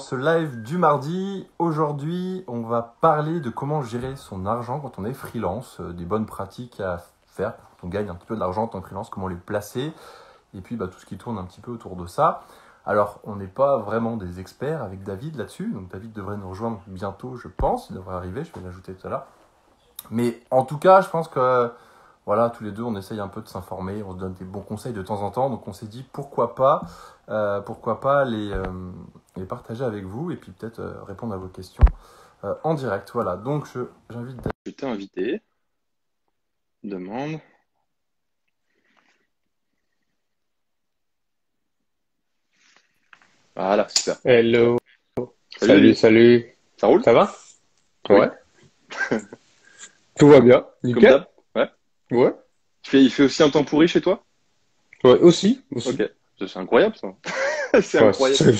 ce live du mardi, aujourd'hui, on va parler de comment gérer son argent quand on est freelance, euh, des bonnes pratiques à faire quand on gagne un petit peu de l'argent en tant que freelance, comment les placer, et puis bah, tout ce qui tourne un petit peu autour de ça. Alors, on n'est pas vraiment des experts avec David là-dessus, donc David devrait nous rejoindre bientôt, je pense, il devrait arriver, je vais l'ajouter tout à l'heure. Mais en tout cas, je pense que voilà, tous les deux, on essaye un peu de s'informer, on se donne des bons conseils de temps en temps, donc on s'est dit pourquoi pas, euh, pourquoi pas les, euh, les partager avec vous et puis peut-être euh, répondre à vos questions euh, en direct. Voilà, donc je- j'invite. Je t'ai invité. Demande. Voilà, super. Hello. Salut, Salut, salut. Ça roule? Ça va? Oui. Ouais. Tout va bien. Nickel. Ouais. Ouais. Il fait, il fait aussi un temps pourri chez toi? Ouais, aussi. aussi. Ok. C'est incroyable ça. c'est Ouais, incroyable.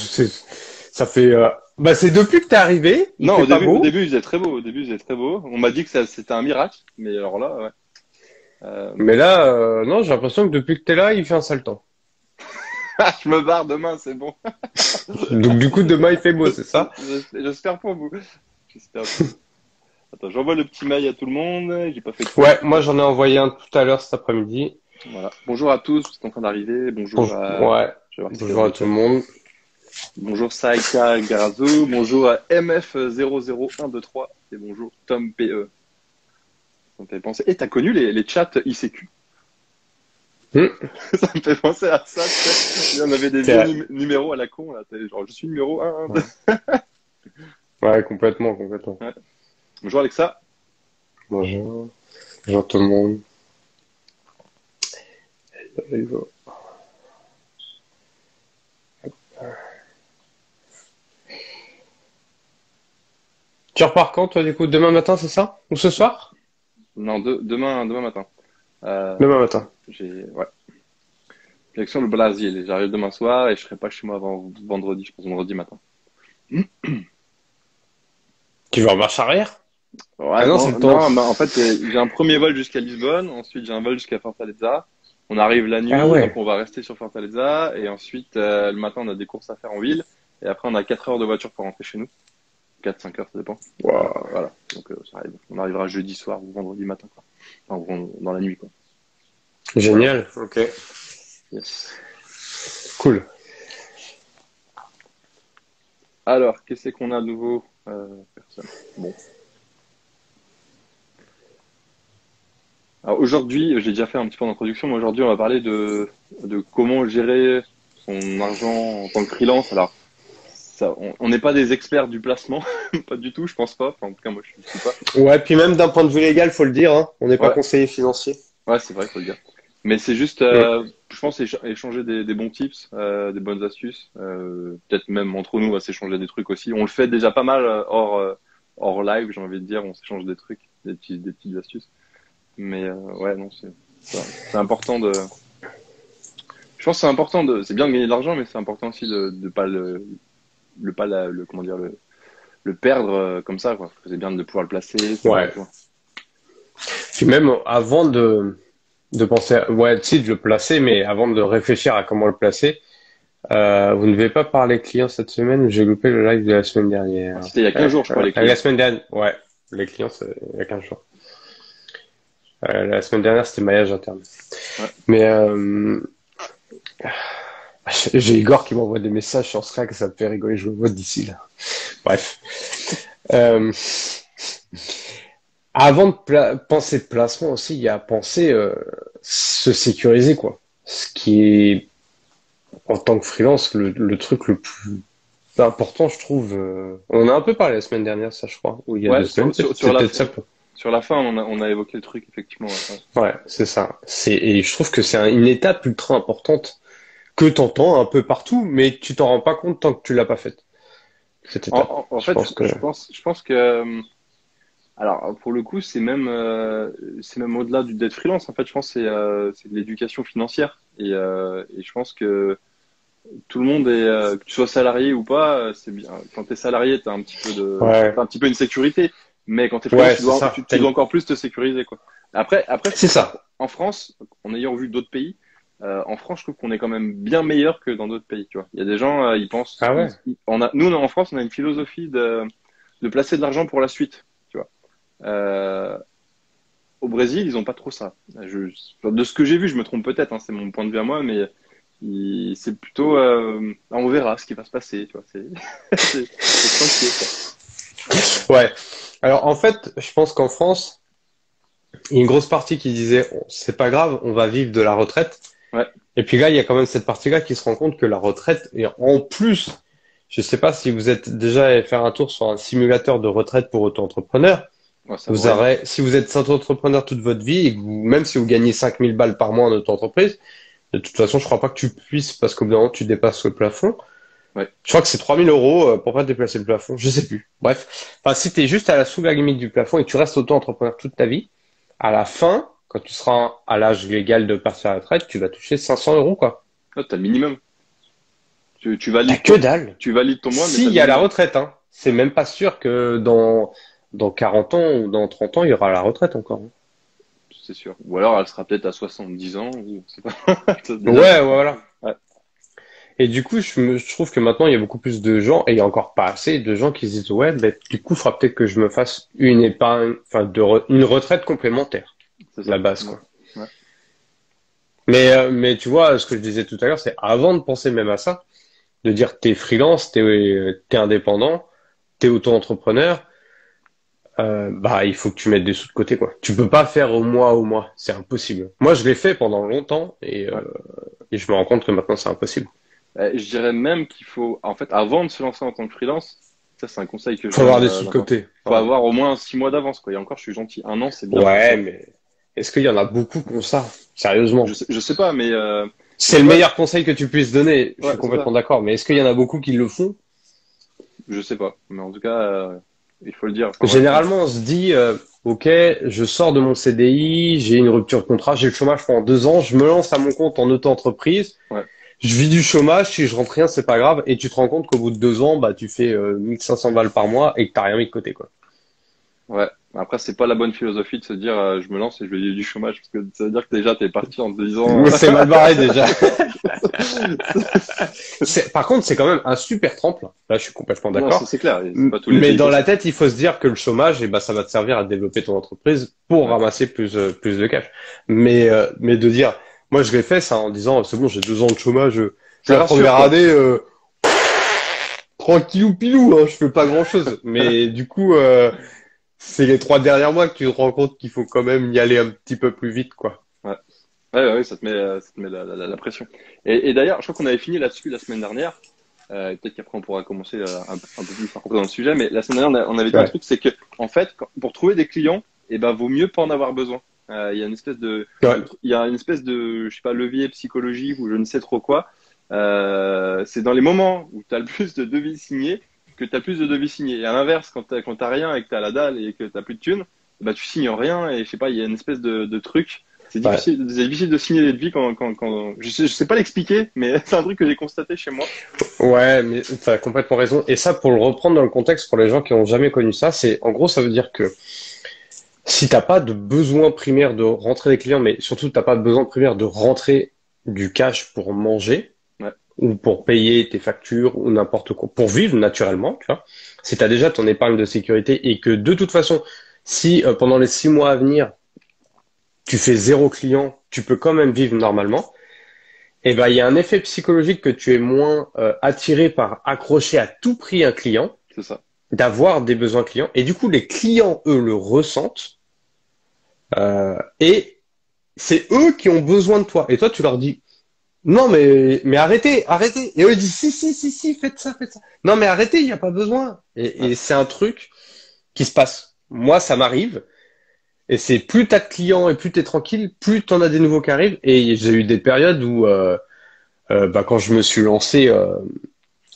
ça fait. euh, Bah, c'est depuis que t'es arrivé. Non, au début, au début, il faisait très beau. Au début, il faisait très beau. On m'a dit que c'était un miracle, mais alors là, ouais. Euh, Mais là, euh, non, j'ai l'impression que depuis que t'es là, il fait un sale temps. je me barre demain, c'est bon. Donc, du coup, demain, il fait beau, c'est ça? J'es- J'espère pour vous. J'espère. pour vous. Attends, j'envoie le petit mail à tout le monde. J'ai pas fait. de- Ouais, moi, j'en ai envoyé un tout à l'heure cet après-midi. Voilà. Bonjour à tous, c'est en train d'arriver. Bonjour Bonjour. à. Ouais. Je Bonjour à tout le monde. Bonjour Saika Garazo. Bonjour à MF00123. Et bonjour Tom PE. Ça me fait penser. Et t'as connu les, les chats ICQ Hmm. Ça me fait penser à ça. Il y en avait des num- numéros à la con. Là. Genre, je suis numéro 1. Ouais. Ouais, complètement, complètement. Bonjour Alexa. Bonjour. Bonjour tout le monde. Hello. Tu repars quand, toi, du coup? Demain matin, c'est ça? Ou ce soir? Non, de- demain, demain matin. Euh, Demain matin. j'ai, ouais. Direction le Brésil. J'arrive demain soir et je serai pas chez moi avant vendredi, je pense vendredi matin. Tu vas en marche arrière? Ouais, Ah non, non, non, bah, en fait, j'ai un premier vol jusqu'à Lisbonne, ensuite j'ai un vol jusqu'à Fortaleza. On arrive la nuit, Ah ouais. donc on va rester sur Fortaleza, et ensuite euh, le matin on a des courses à faire en ville, et après on a 4 heures de voiture pour rentrer chez nous. 4-5 heures, ça dépend. Wow. Voilà, donc euh, ça arrive. On arrivera jeudi soir ou vendredi matin, quoi. Enfin, dans la nuit, quoi. Génial. Ok. Yes. Cool. Alors, qu'est-ce qu'on a de nouveau euh, Personne? Bon. Alors aujourd'hui, j'ai déjà fait un petit peu d'introduction, mais aujourd'hui on va parler de, de comment gérer son argent en tant que freelance. Alors, ça, on n'est pas des experts du placement, pas du tout, je pense pas. Enfin, en tout cas, moi je ne suis pas. Ouais, puis même d'un point de vue légal, faut le dire, hein, on n'est pas Ouais. conseiller financier. Ouais, c'est vrai, faut le dire. Mais c'est juste, euh, je pense, écha- échanger des, des bons tips, euh, des bonnes astuces. Euh, Peut-être même entre nous, on va s'échanger des trucs aussi. On le fait déjà pas mal hors, hors live, j'ai envie de dire. On s'échange des trucs, des, petits, des petites astuces. Mais euh, ouais, non, c'est important de. Je pense que c'est important de. C'est bien de gagner de l'argent, mais c'est important aussi de ne pas le, le pas la- le comment dire le, le perdre euh, comme ça. quoi. C'est bien de pouvoir le placer. Ouais. Puis même avant de, de penser, à, ouais, si, de le placer, mais avant de réfléchir à comment le placer, euh, vous ne devez pas parler clients cette semaine, j'ai loupé le live de la semaine dernière. C'était il y a 15 jours, je crois, les clients. La semaine dernière, ouais, les clients, c'est il y a 15 jours. Euh, la semaine dernière, c'était maillage interne. Ouais. Mais euh, j'ai Igor qui m'envoie des messages sur Slack, ça me fait rigoler, je le vois d'ici là. Bref. Euh, avant de pla- penser de placement aussi, il y a penser euh, se sécuriser, quoi. Ce qui est, en tant que freelance, le, le truc le plus important, je trouve. euh, On a un peu parlé la semaine dernière, ça, je crois, ou il y a Ouais, deux semaines. sur- sur la- ça. Sur la fin, on a, on a évoqué le truc, effectivement. ouais, c'est ça. C'est, et je trouve que c'est un- une étape ultra importante que t'entends un peu partout, mais tu t'en rends pas compte tant que tu l'as pas faite. Cette En, étape. en- en Je fait, pense je, que- je pense, je pense que, euh, alors pour le coup, c'est même, euh, c'est même au-delà du d'être freelance. En fait, je pense que c'est, euh, c'est de l'éducation financière. Et, euh, et je pense que tout le monde est, que tu sois salarié ou pas, c'est bien. Quand t'es salarié, t'as un petit peu de, Ouais. un petit peu une sécurité. Mais quand t'es freelance, Ouais, tu dois, ça. tu, tu dois encore plus te sécuriser, quoi. Après, après, C'est ça. en France, en ayant vu d'autres pays, euh, en France, je trouve qu'on est quand même bien meilleur que dans d'autres pays. Tu vois, il y a des gens, euh, ils pensent. Ah ouais. on a, nous, en France, on a une philosophie de, de placer de l'argent pour la suite. Tu vois. Euh, au Brésil, ils ont pas trop ça. Je, de ce que j'ai vu, je me trompe peut-être. Hein, c'est mon point de vue à moi, mais c'est plutôt. euh, on verra ce qui va se passer. Tu vois, c'est. Ouais. Alors en fait, je pense qu'en France, il y a une grosse partie qui disait oh, c'est pas grave, on va vivre de la retraite. Ouais. Et puis là, il y a quand même cette partie-là qui se rend compte que la retraite, et en plus, je sais pas si vous êtes déjà allé faire un tour sur un simulateur de retraite pour auto-entrepreneur. Ouais, ça Vous pourrait- aurez, si vous êtes auto-entrepreneur toute votre vie, et que vous, même si vous gagnez 5000 balles par mois en auto-entreprise, de toute façon, je crois pas que tu puisses parce qu'au bout d'un moment, tu dépasses le plafond. Ouais. Je crois que c'est 3000 euros euh, pour pas déplacer le plafond. Je sais plus. Bref. Enfin, si t'es juste à la sous la limite du plafond et que tu restes auto-entrepreneur toute ta vie, à la fin, quand tu seras à l'âge légal de partir à la retraite, tu vas toucher 500 euros, quoi. Ah, t'as le minimum. Tu, tu T'as valides, que dalle. tu valides ton mois, Si, il y a la retraite, hein. C'est même pas sûr que dans, dans 40 ans ou dans 30 ans, il y aura la retraite encore. hein. C'est sûr. Ou alors, elle sera peut-être à 70 ans, ou pas. Ouais, ouais, voilà. Et du coup, je, me, je trouve que maintenant, il y a beaucoup plus de gens, et il y a encore pas assez de gens qui se disent, ouais, ben, du coup, il faudra peut-être que je me fasse une épargne, enfin, de re- une retraite complémentaire, c'est la base, quoi. Ouais. Mais, euh, mais tu vois, ce que je disais tout à l'heure, c'est avant de penser même à ça, de dire t'es freelance, t'es, euh, t'es indépendant, t'es auto-entrepreneur, euh, bah, il faut que tu mettes des sous de côté, quoi. Tu peux pas faire au mois au mois. C'est impossible. Moi, je l'ai fait pendant longtemps, et, euh, et je me rends compte que maintenant, c'est impossible. Euh, Je dirais même qu'il faut, en fait, avant de se lancer en tant que freelance, ça c'est un conseil que je Faut avoir des euh, sous de maintenant. côté. Faut avoir au moins six mois d'avance, quoi. Et encore, je suis gentil, un an, c'est bien. Ouais, mais est-ce qu'il y en a beaucoup comme ça? Sérieusement. Je sais, je sais pas, mais euh, C'est le meilleur conseil que tu puisses donner. Je Ouais, suis complètement d'accord. Mais est-ce qu'il y en a beaucoup qui le font? je sais pas. Mais en tout cas, euh, il faut le dire. Généralement, on se dit, euh, OK, je sors de mon CDI, j'ai une rupture de contrat, j'ai le chômage pendant deux ans, je me lance à mon compte en auto-entreprise. Ouais. Je vis du chômage, si je rentre rien, c'est pas grave. Et tu te rends compte qu'au bout de deux ans, bah, tu fais euh, 1500 balles par mois et que t'as rien mis de côté, quoi. Ouais. Après, c'est pas la bonne philosophie de se dire, euh, je me lance et je vais vivre du chômage, parce que ça veut dire que déjà t'es parti en te disant. euh, C'est mal barré déjà. C'est- Par contre, c'est quand même un super tremplin. Là, je suis complètement d'accord. c'est- clair. et c'est pas tous les Mais dans la tête, il faut se dire que le chômage, eh ben, ça va te servir à développer ton entreprise pour Ouais. ramasser plus, euh, plus de cash. Mais, euh, mais de dire, moi, je l'ai fait ça en disant, c'est bon, j'ai deux ans de chômage. euh, Ça la première quoi. année, euh, tranquillou pilou, hein, je fais pas grand chose. Mais du coup, euh, c'est les trois derniers mois que tu te rends compte qu'il faut quand même y aller un petit peu plus vite, quoi. Ouais, ouais, ouais, ça te met, euh, ça te met la, la- la pression. Et, et d'ailleurs, je crois qu'on avait fini là-dessus la semaine dernière. Euh, Peut-être qu'après on pourra commencer euh, un, un peu plus à rentrer dans le sujet, mais la semaine dernière on a- on avait dit un truc, c'est que en fait, quand- pour trouver des clients, eh ben vaut mieux pas en avoir besoin. Euh, Il y a une espèce de, Ouais. il y a une espèce de, je sais pas, levier psychologique ou je ne sais trop quoi. Euh, c'est dans les moments où tu as le plus de devis signés que tu as plus de devis signés. Et à l'inverse, quand tu quand t'as rien et que tu as la dalle et que tu plus de thunes, bah tu signes rien et je sais pas, il y a une espèce de, de truc. C'est Ouais. difficile, de signer des devis quand, quand, quand... Je, sais, je sais pas l'expliquer, mais c'est un truc que j'ai constaté chez moi. Ouais, mais tu as complètement raison. Et ça, pour le reprendre dans le contexte, pour les gens qui n'ont jamais connu ça, c'est en gros, ça veut dire que si t'as pas de besoin primaire de rentrer des clients, mais surtout t'as pas de besoin primaire de rentrer du cash pour manger Ouais. ou pour payer tes factures ou n'importe quoi, pour vivre naturellement, tu vois. Si t'as déjà ton épargne de sécurité et que de toute façon, si euh, pendant les six mois à venir tu fais zéro client, tu peux quand même vivre normalement. Eh ben, il y a un effet psychologique que tu es moins euh, attiré par accrocher à tout prix un client, C'est ça. d'avoir des besoins clients. Et du coup, les clients, eux, le ressentent. Euh, et c'est eux qui ont besoin de toi. Et toi, tu leur dis, non, mais, mais arrêtez, arrêtez. Et eux, ils disent, si, si, si, si, faites ça, faites ça. Non, mais arrêtez, il n'y a pas besoin. Et, et c'est un truc qui se passe. Moi, ça m'arrive. Et c'est plus t'as de clients et plus t'es tranquille, plus t'en as des nouveaux qui arrivent. Et j'ai eu des périodes où, euh, euh, bah, quand je me suis lancé euh,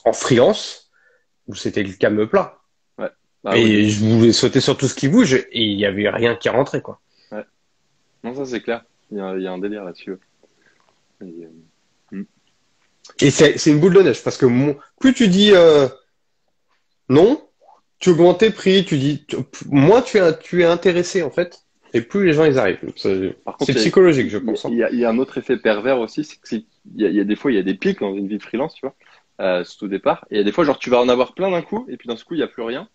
en freelance, où c'était le calme plat. Ah et oui. je voulais sauter sur tout ce qui bouge et il y avait rien qui rentrait, quoi. Non, ça c'est clair. Il y, a, il y a un délire là-dessus. Et, euh, Et c'est c'est une boule de neige parce que mon- plus tu dis euh, non, tu augmentes tes prix, tu dis tu- moins tu es, tu es intéressé en fait. et plus les gens ils arrivent. C'est psychologique, je pense. Hein. Il y, a, il y, a, un autre effet pervers aussi, c'est qu'il y, y, a des fois il y a des pics dans une vie de freelance, tu vois, euh, au départ. Et il y a des fois genre tu vas en avoir plein d'un coup et puis d'un coup il y a plus rien.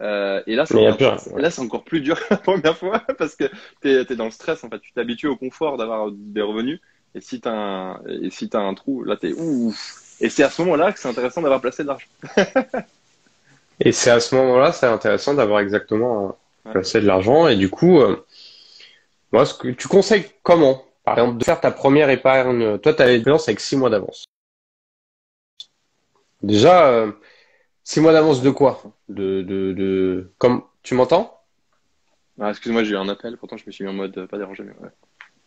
Euh, et là, c'est encore plus dur la première fois parce que tu es, dans le stress. En fait, tu t'habitues au confort d'avoir des revenus. Et si tu as, si as un trou, là, tu es ouf. Et c'est à ce moment-là que c'est intéressant d'avoir placé de l'argent. et c'est à ce moment-là, c'est intéressant d'avoir exactement placé de l'argent. Et du coup, euh, moi, ce que tu conseilles comment? Par exemple, de faire ta première épargne. Toi, tu as l'expérience avec six mois d'avance. Déjà, euh, six mois d'avance de quoi? De, de, de... Comme... Tu m'entends? Ah, Excuse-moi, j'ai eu un appel. Pourtant, je me suis mis en mode euh, pas dérangé. Mais ouais.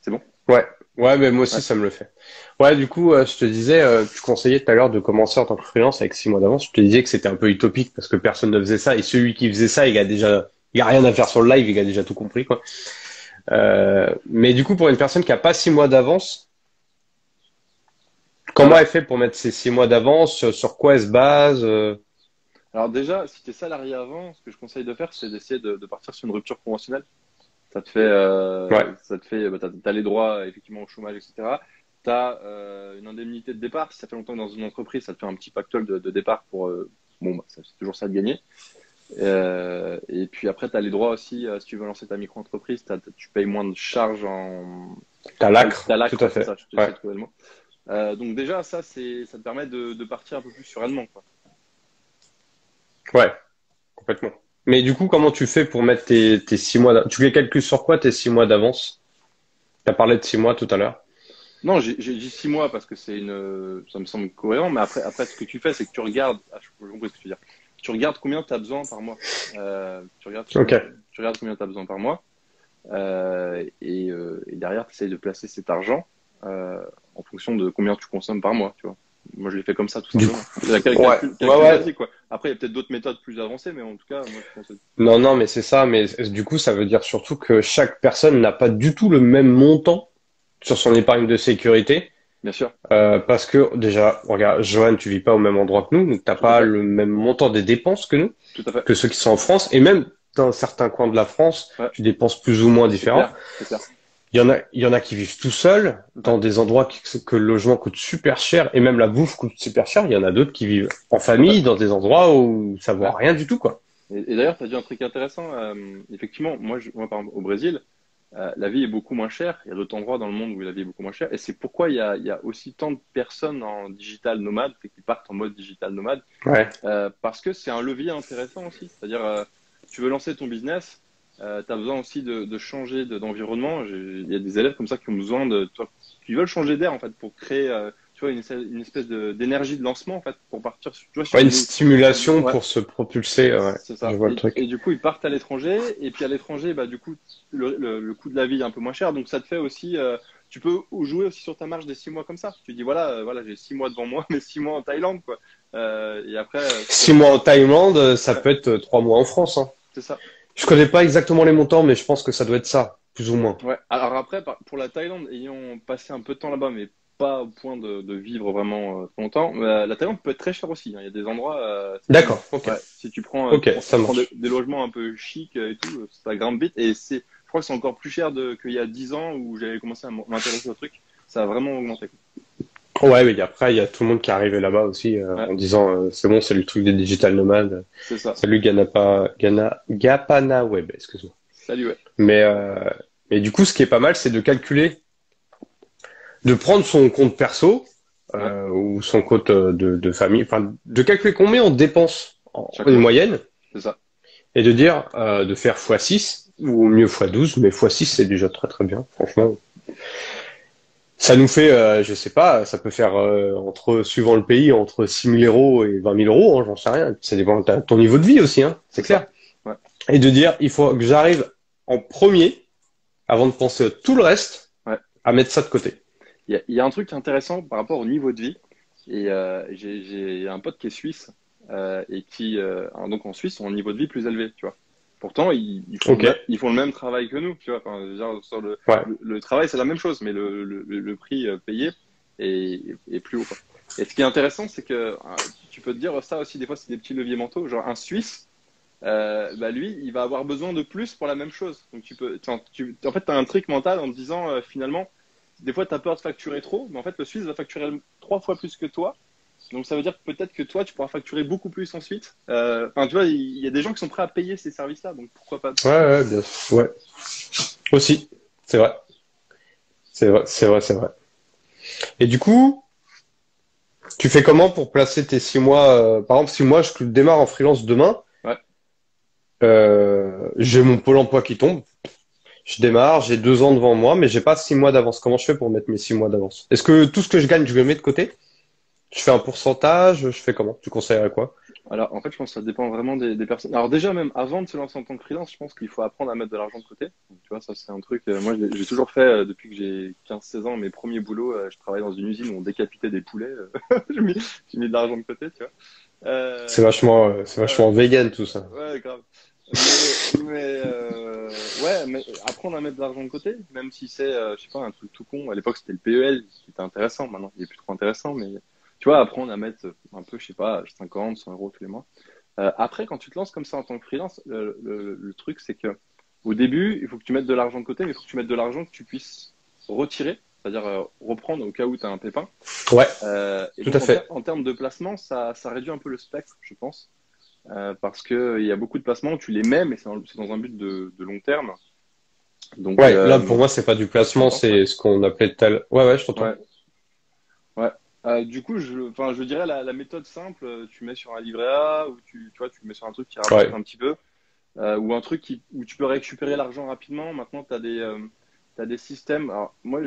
C'est bon? Ouais, ouais, mais moi aussi ça me le fait. Ouais, du coup, euh, je te disais, euh, tu conseillais tout à l'heure de commencer en tant que freelance avec six mois d'avance. Je te disais que c'était un peu utopique parce que personne ne faisait ça et celui qui faisait ça, il a déjà, il a rien à faire sur le live, il a déjà tout compris quoi. Euh, mais du coup, pour une personne qui a pas six mois d'avance, comment elle fait pour mettre ses six mois d'avance? Sur quoi elle se base Alors déjà, si tu es salarié avant, ce que je conseille de faire, c'est d'essayer de partir sur une rupture conventionnelle ça te fait, euh, ça te fait, bah, t'as, as les droits effectivement au chômage, etc. Tu as euh, une indemnité de départ. Si ça fait longtemps que dans une entreprise, ça te fait un petit pactole de, de départ pour, euh, bon, bah, c'est toujours ça de gagner. Euh, et puis après, tu as les droits aussi, euh, si tu veux lancer ta micro-entreprise, tu payes moins de charges en. T'as l'acre, tout à fait. Ça, je te ouais. euh, donc déjà, ça, c'est, ça te permet de, de partir un peu plus sereinement. Quoi. Ouais, complètement. Mais du coup, comment tu fais pour mettre tes, tes six mois Tu les calcules sur quoi tes six mois d'avance? Tu as parlé de six mois tout à l'heure. Non, j'ai dit six mois parce que c'est une, ça me semble cohérent. Mais après, après, ce que tu fais, c'est que tu regardes. Ah, je comprends ce que tu veux dire. Tu regardes combien tu as besoin par mois. Euh, tu regardes. Tu regardes combien tu as besoin par mois. Euh, et, euh, et, derrière, tu essayes de placer cet argent euh, en fonction de combien tu consommes par mois. Tu vois. Moi, je l'ai fait comme ça, tout simplement. ouais. quoi. Après, il y a peut-être d'autres méthodes plus avancées, mais en tout cas, moi, je pense. Non, non, mais c'est ça. Mais du coup, ça veut dire surtout que chaque personne n'a pas du tout le même montant sur son épargne de sécurité. Bien sûr. Euh, parce que déjà, regarde, Johan, tu vis pas au même endroit que nous, donc t'as pas le même montant des dépenses que nous, tout à fait. que ceux qui sont en France, et même dans certains coins de la France, tu dépenses plus ou moins différents. C'est clair. Il y en a, il y en a qui vivent tout seuls dans des endroits que le logement coûte super cher et même la bouffe coûte super cher. Il y en a d'autres qui vivent en famille dans des endroits où ça vaut rien du tout, quoi. Et, d'ailleurs, tu as dit un truc intéressant. Euh, effectivement, moi, je, moi, par exemple, au Brésil, euh, la vie est beaucoup moins chère. Il y a d'autres endroits dans le monde où la vie est beaucoup moins chère. Et c'est pourquoi il y, a, il y a aussi tant de personnes en digital nomade qui partent en mode digital nomade. Ouais. Euh, parce que c'est un levier intéressant aussi. C'est-à-dire, tu veux lancer ton business, euh, tu as besoin aussi de, de changer d'environnement. Il y a des élèves comme ça qui ont besoin de, toi, qui veulent changer d'air en fait pour créer, euh, tu vois, une, une espèce d'énergie de, lancement en fait pour partir. Tu vois, sur une, stimulation pour se propulser. Ouais. C'est ça. Je vois et, le truc. et, du coup, ils partent à l'étranger et puis à l'étranger, bah du coup, le, le, coût de la vie est un peu moins cher, donc ça te fait aussi. Euh, tu peux jouer aussi sur ta marge des six mois comme ça. Tu dis voilà, euh, voilà, j'ai six mois devant moi, mais six mois en Thaïlande quoi. Euh, et après. six mois en Thaïlande, ça peut être trois mois en France. Hein. C'est ça. Je connais pas exactement les montants, mais je pense que ça doit être ça, plus ou moins. Ouais. Alors après, pour la Thaïlande, ayant passé un peu de temps là-bas, mais pas au point de, de vivre vraiment euh, longtemps, euh, la Thaïlande peut être très chère aussi. Hein. Il y a des endroits. Euh, D'accord. Ok. si tu prends, ça prends des, logements un peu chics et tout, ça grimpe vite. Et c'est, je crois que c'est encore plus cher qu'il y a 10 ans où j'avais commencé à m'intéresser au truc. Ça a vraiment augmenté. Ouais, mais après, il y a tout le monde qui est arrivé là-bas aussi euh, en disant euh, c'est bon, c'est le truc des digital nomades. C'est ça. Salut Ganapa, Gana, Gapana Web, excuse-moi. Salut, ouais. Mais, euh, mais du coup, ce qui est pas mal, c'est de calculer, de prendre son compte perso euh, ou son compte de, de famille, enfin, de calculer combien on dépense en une moyenne. C'est ça. Et de dire, de faire x6 ou mieux x12, mais x6 c'est déjà très très bien, franchement ça nous fait, euh, je sais pas, ça peut faire euh, entre, suivant le pays, entre 6 000 euros et 20 000 euros, hein, j'en sais rien. Ça dépend de ton niveau de vie aussi, hein, c'est clair. Ouais. Et de dire, il faut que j'arrive en premier, avant de penser à tout le reste, ouais. à mettre ça de côté. Il y, a, y, a, un truc intéressant par rapport au niveau de vie. Et euh, j'ai un pote qui est suisse euh, et qui, donc en Suisse, ont un niveau de vie plus élevé, tu vois. Pourtant, ils, ils, font le, ils, font le, même travail que nous, tu vois. Enfin, sur le, le, travail, c'est la même chose, mais le, le prix euh, payé est, est, plus haut. Quoi. Et ce qui est intéressant, c'est que euh, tu peux te dire ça aussi, des fois, c'est des petits leviers mentaux. Genre, un Suisse, euh, bah lui, il va avoir besoin de plus pour la même chose. Donc tu peux, tu, en fait, tu as un trick mental en te disant euh, finalement, des fois, tu as peur de facturer trop, mais en fait, le Suisse va facturer trois fois plus que toi. Donc ça veut dire peut-être que toi, tu pourras facturer beaucoup plus ensuite. Euh, enfin, tu vois, il y, a des gens qui sont prêts à payer ces services-là, donc pourquoi pas Ouais, ouais, bien sûr. Ouais. Aussi, c'est vrai. C'est vrai, c'est vrai, c'est vrai. Et du coup, tu fais comment pour placer tes six mois Par exemple, si moi je démarre en freelance demain, euh, j'ai mon pôle emploi qui tombe. Je démarre, j'ai deux ans devant moi, mais j'ai pas six mois d'avance. Comment je fais pour mettre mes six mois d'avance? Est-ce que tout ce que je gagne, je le mets de côté? Je fais un pourcentage Je fais comment? Tu conseillerais quoi? Alors, en fait, je pense que ça dépend vraiment des, personnes. Alors déjà, même avant de se lancer en tant que freelance, je pense qu'il faut apprendre à mettre de l'argent de côté. Tu vois, ça c'est un truc. Euh, moi, j'ai toujours fait euh, depuis que j'ai 15-16 ans. Mes premiers boulots, je travaillais dans une usine où on décapitait des poulets. j'ai mis, mis, de l'argent de côté, tu vois. c'est vachement, c'est vachement vegan tout ça. Ouais, grave. Mais, euh, ouais, mais apprendre à mettre de l'argent de côté, même si c'est, euh, je sais pas, un truc tout con. À l'époque, c'était le PEL qui était intéressant. Maintenant, il est plus trop intéressant, mais tu vois, apprendre à mettre un peu, je sais pas, 50, 100 euros tous les mois. Euh, après, quand tu te lances comme ça en tant que freelance, le, le, truc, c'est que au début, il faut que tu mettes de l'argent de côté, mais il faut que tu mettes de l'argent que tu puisses retirer, c'est-à-dire euh, reprendre au cas où tu as un pépin. Ouais. Euh, et tout à fait. En, termes de placement, ça, ça réduit un peu le spectre, je pense. Euh, parce qu'il y a beaucoup de placements où tu les mets, mais c'est dans, un but de, long terme. Donc, ouais, là euh, pour moi c'est pas du placement, c'est ce qu'on appelait tel. Ouais, ouais, je t'entends. Ouais. Euh, du coup, je, enfin, je dirais la, méthode simple, tu mets sur un livret A ou tu, tu vois, tu mets sur un truc qui rapporte un petit peu, ou un truc qui, où tu peux récupérer l'argent rapidement. Maintenant, tu as des, as des systèmes. Alors moi,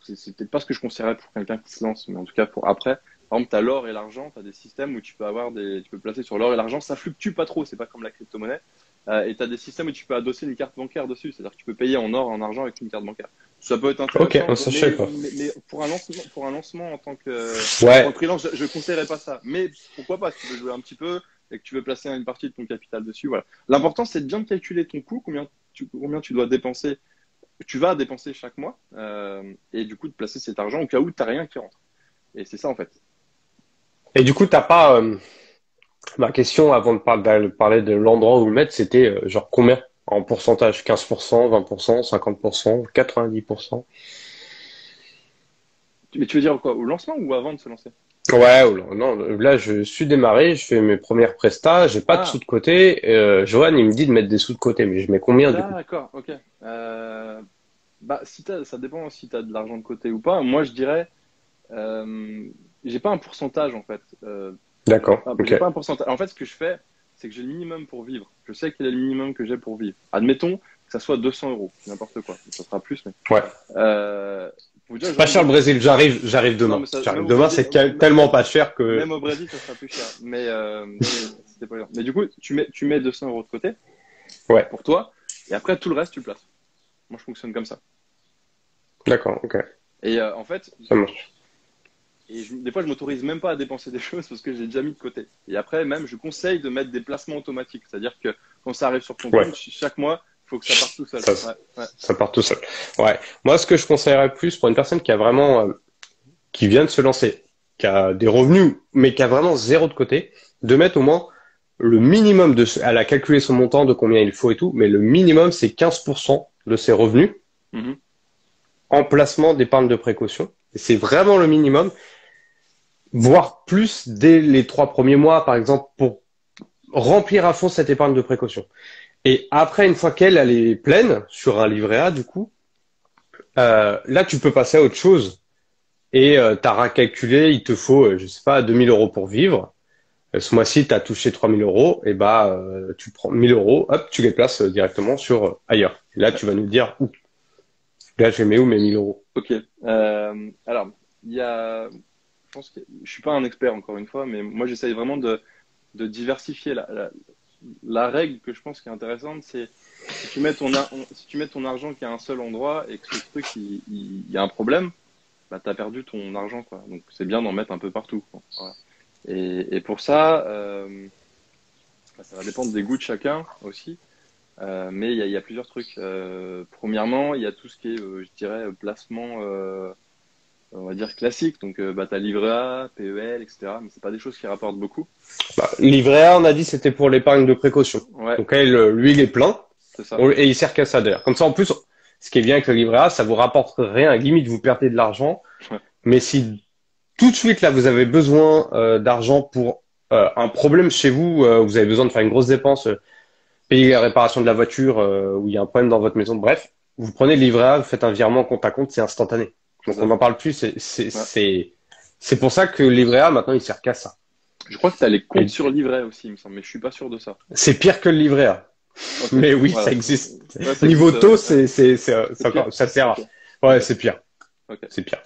c'est peut-être pas ce que je conseillerais pour quelqu'un qui se lance, mais en tout cas pour après. Par exemple, tu as l'or et l'argent, tu as des systèmes où tu peux avoir des, tu peux placer sur l'or et l'argent, ça fluctue pas trop, c'est pas comme la crypto-monnaie. Euh, et tu as des systèmes où tu peux adosser des cartes bancaires dessus, c'est-à-dire que tu peux payer en or, en argent avec une carte bancaire. Ça peut être intéressant. ça mais, mais, mais, pour un lancement, pour un lancement en tant que ouais. freelance, je, ne conseillerais pas ça. Mais pourquoi pas si tu veux jouer un petit peu et que tu veux placer une partie de ton capital dessus, voilà. L'important c'est de bien calculer ton coût, combien tu, combien tu dois dépenser, tu vas dépenser chaque mois, euh, et du coup de placer cet argent au cas où tu n'as rien qui rentre. Et c'est ça en fait. Et du coup, t'as pas. Euh, ma question avant de parler de l'endroit où le mettre, c'était euh, genre combien? En pourcentage 15%, 20%, 50%, 90% Mais tu veux dire quoi Au lancement ou avant de se lancer? Ouais, non, là je suis démarré, je fais mes premières prestats, j'ai pas de ah. sous de côté. Euh, Johan, il me dit de mettre des sous de côté, mais je mets combien du coup? D'accord, ok. Euh, bah, si ça dépend si tu as de l'argent de côté ou pas. Moi, je dirais, euh, j'ai pas un pourcentage en fait. Euh, D'accord. J'ai pas un pourcentage. En fait, ce que je fais, c'est que j'ai le minimum pour vivre. Je sais quel est le minimum que j'ai pour vivre. Admettons que ça soit 200 euros, n'importe quoi. Ça sera plus, mais. Ouais. Euh, pas cher le Brésil. J'arrive, j'arrive demain. demain, c'est tellement pas cher que. Même au Brésil, ça sera plus cher. Mais, euh, mais, pas mais du coup, tu mets, tu mets 200 euros de côté. Ouais. Pour toi. Et après, tout le reste, tu le places. Moi, je fonctionne comme ça. D'accord, ok. Et euh, en fait, ça marche. Et des fois, je m'autorise même pas à dépenser des choses parce que j'ai déjà mis de côté. Et après, même, je conseille de mettre des placements automatiques. C'est-à-dire que quand ça arrive sur ton compte, chaque mois, il faut que ça parte tout seul. Ça, ça, part tout seul. Ouais. Moi, ce que je conseillerais plus pour une personne qui a vraiment, euh, qui vient de se lancer, qui a des revenus, mais qui a vraiment zéro de côté, de mettre au moins le minimum de, elle a calculé son montant de combien il faut et tout, mais le minimum, c'est 15% de ses revenus en placement d'épargne de précaution. C'est vraiment le minimum voire plus dès les trois premiers mois, par exemple, pour remplir à fond cette épargne de précaution. Et après, une fois qu'elle elle est pleine sur un livret A, du coup, euh, là, tu peux passer à autre chose. Et euh, tu as calculé, il te faut, euh, je sais pas, 2000 euros pour vivre. Euh, ce mois-ci, tu as touché 3000 euros, et bah, tu prends 1000 euros, hop, tu les places directement sur ailleurs. Et là, tu vas nous dire où. Là, je mets où mes 1000 euros? Ok. alors, il y a je pense suis pas un expert encore une fois, mais moi j'essaye vraiment de, diversifier la, règle que je pense qui est intéressante, c'est si tu mets ton si tu mets ton argent qui est à un seul endroit et que ce truc il, y a un problème, bah tu as perdu ton argent quoi. Donc c'est bien d'en mettre un peu partout. Et, et, pour ça, euh, bah, ça va dépendre des goûts de chacun aussi. Euh, mais il y a, y a, plusieurs trucs. Euh, premièrement, il y a tout ce qui est, euh, je dirais, placement on va dire classiques. Donc, bah, t'as livret A, PEL, etc. Mais c'est pas des choses qui rapportent beaucoup. Bah, livret A, on a dit c'était pour l'épargne de précaution. Ouais, Donc elle, lui, il est plein ça. Et il sert qu'à ça d'ailleurs. Comme ça, en plus, ce qui est bien avec le livret A, ça vous rapporte rien. Limite, vous perdez de l'argent. Ouais. Mais si tout de suite là, vous avez besoin d'argent pour un problème chez vous, vous avez besoin de faire une grosse dépense, payer la réparation de la voiture, euh, ou il y a un problème dans votre maison, bref, vous prenez le livret A, vous faites un virement compte à compte, c'est instantané. Donc on n'en parle plus. C'est c'est pour ça que le livret A maintenant, il sert qu'à ça. Je crois que t'as les comptes Et- sur livret aussi, il me semble, mais je suis pas sûr de ça. C'est pire que le livret A. Mais oui, Voilà. ça existe. Ouais, ça Niveau existe, taux, c'est ça sert. à-. Ouais, c'est pire. C'est pire.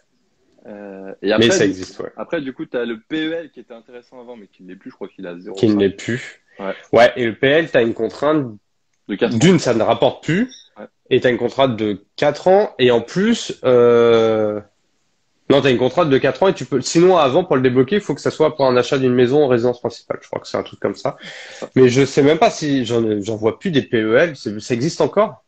Euh, et après, Mais ça existe, ouais. après, du coup, tu as le PEL qui était intéressant avant, mais qui ne l'est plus. Je crois qu'il a 0. Qui ne l'est plus. Ouais. Ouais, et le PL, t'as une contrainte. De 4 D'une, ça ne rapporte plus. Ouais. Et t'as une contrainte de 4 ans. Et en plus, euh... non, t'as une contrainte de 4 ans et tu peux, sinon, avant, pour le débloquer, il faut que ça soit pour un achat d'une maison en résidence principale. Je crois que c'est un truc comme ça. Mais je sais même pas si j'en, vois plus des PEL. Ça existe encore?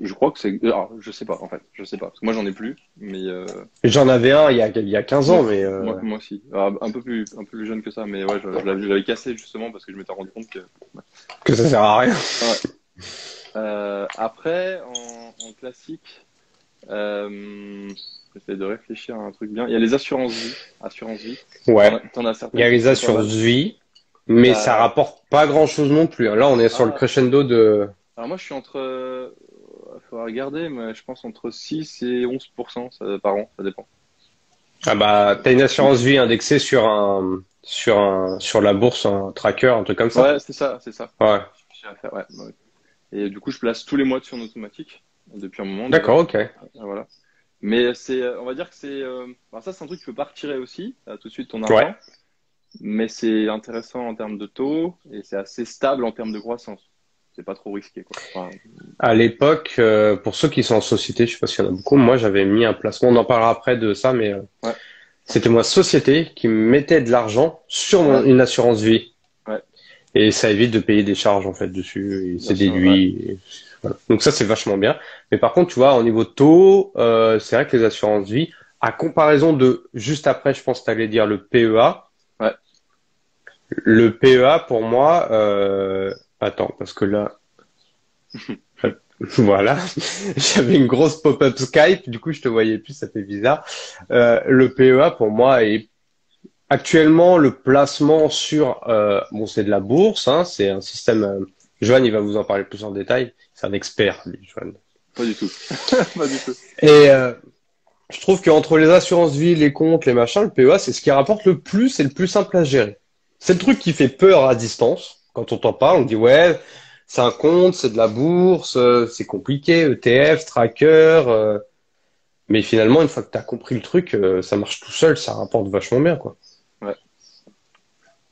Je, crois que c'est. Alors, je sais pas, en fait. Je sais pas. Parce que moi, j'en ai plus. Mais euh, J'en avais un il y a, il y a 15 ans, mais, euh, moi, moi aussi. Alors, un, peu plus, un peu plus jeune que ça. Mais ouais, je, je l'avais cassé justement parce que je m'étais rendu compte que. que ça sert à rien. Euh, après, en, en classique, euh, j'essaie de réfléchir à un truc bien. Il y a les assurances vie. Assurance vie. Ouais. T'en as- certaines. Il y a les assurances vie, mais Euh, ça rapporte pas grand chose non plus. Là, on est sur le Ah. crescendo de. Alors moi, je suis entre, euh, faudra regarder, mais je pense entre 6 et 11% ça, par an, ça dépend. Ah bah, t'as une assurance vie indexée sur un, sur un, sur la bourse, un tracker, un truc comme ça. Ouais, c'est ça, c'est ça. Ouais. Faire, ouais. Et du coup, je place tous les mois dessus en automatique depuis un moment. D'accord, ok. déjà. Voilà. Mais c'est, euh, on va dire que c'est, euh, alors ça, c'est un truc que tu peux pas retirer aussi, euh, tout de suite ton argent. Ouais. Mais c'est intéressant en termes de taux et c'est assez stable en termes de croissance. C'est pas trop risqué, quoi. Enfin, À l'époque, euh, pour ceux qui sont en société, je sais pas s'il y en a beaucoup, moi j'avais mis un placement, on en parlera après de ça, mais euh, Ouais. c'était moi société qui me mettait de l'argent sur mon- Ouais. une assurance vie. Ouais. Et ça évite de payer des charges en fait dessus, c'est déduit. et voilà. Donc ça c'est vachement bien. Mais par contre, tu vois, au niveau taux, euh, c'est vrai que les assurances vie, à comparaison de juste après, je pense que tu allais dire le PEA. Le PEA pour moi, euh, attends, parce que là, voilà, j'avais une grosse pop-up Skype, du coup je te voyais plus, ça fait bizarre. Euh, le PEA pour moi est actuellement le placement sur, euh, bon c'est de la bourse, hein, c'est un système. Euh, Johan, il va vous en parler plus en détail. C'est un expert, lui, Johan. pas du tout. pas du tout. Et euh, je trouve qu'entre les assurances vie, les comptes, les machins, le PEA, c'est ce qui rapporte le plus et le plus simple à gérer. C'est le truc qui fait peur à distance. Quand on t'en parle, on dit ouais, c'est un compte, c'est de la bourse, euh, c'est compliqué, ETF, tracker. euh, mais finalement, une fois que tu as compris le truc, euh, ça marche tout seul, ça rapporte vachement bien, quoi.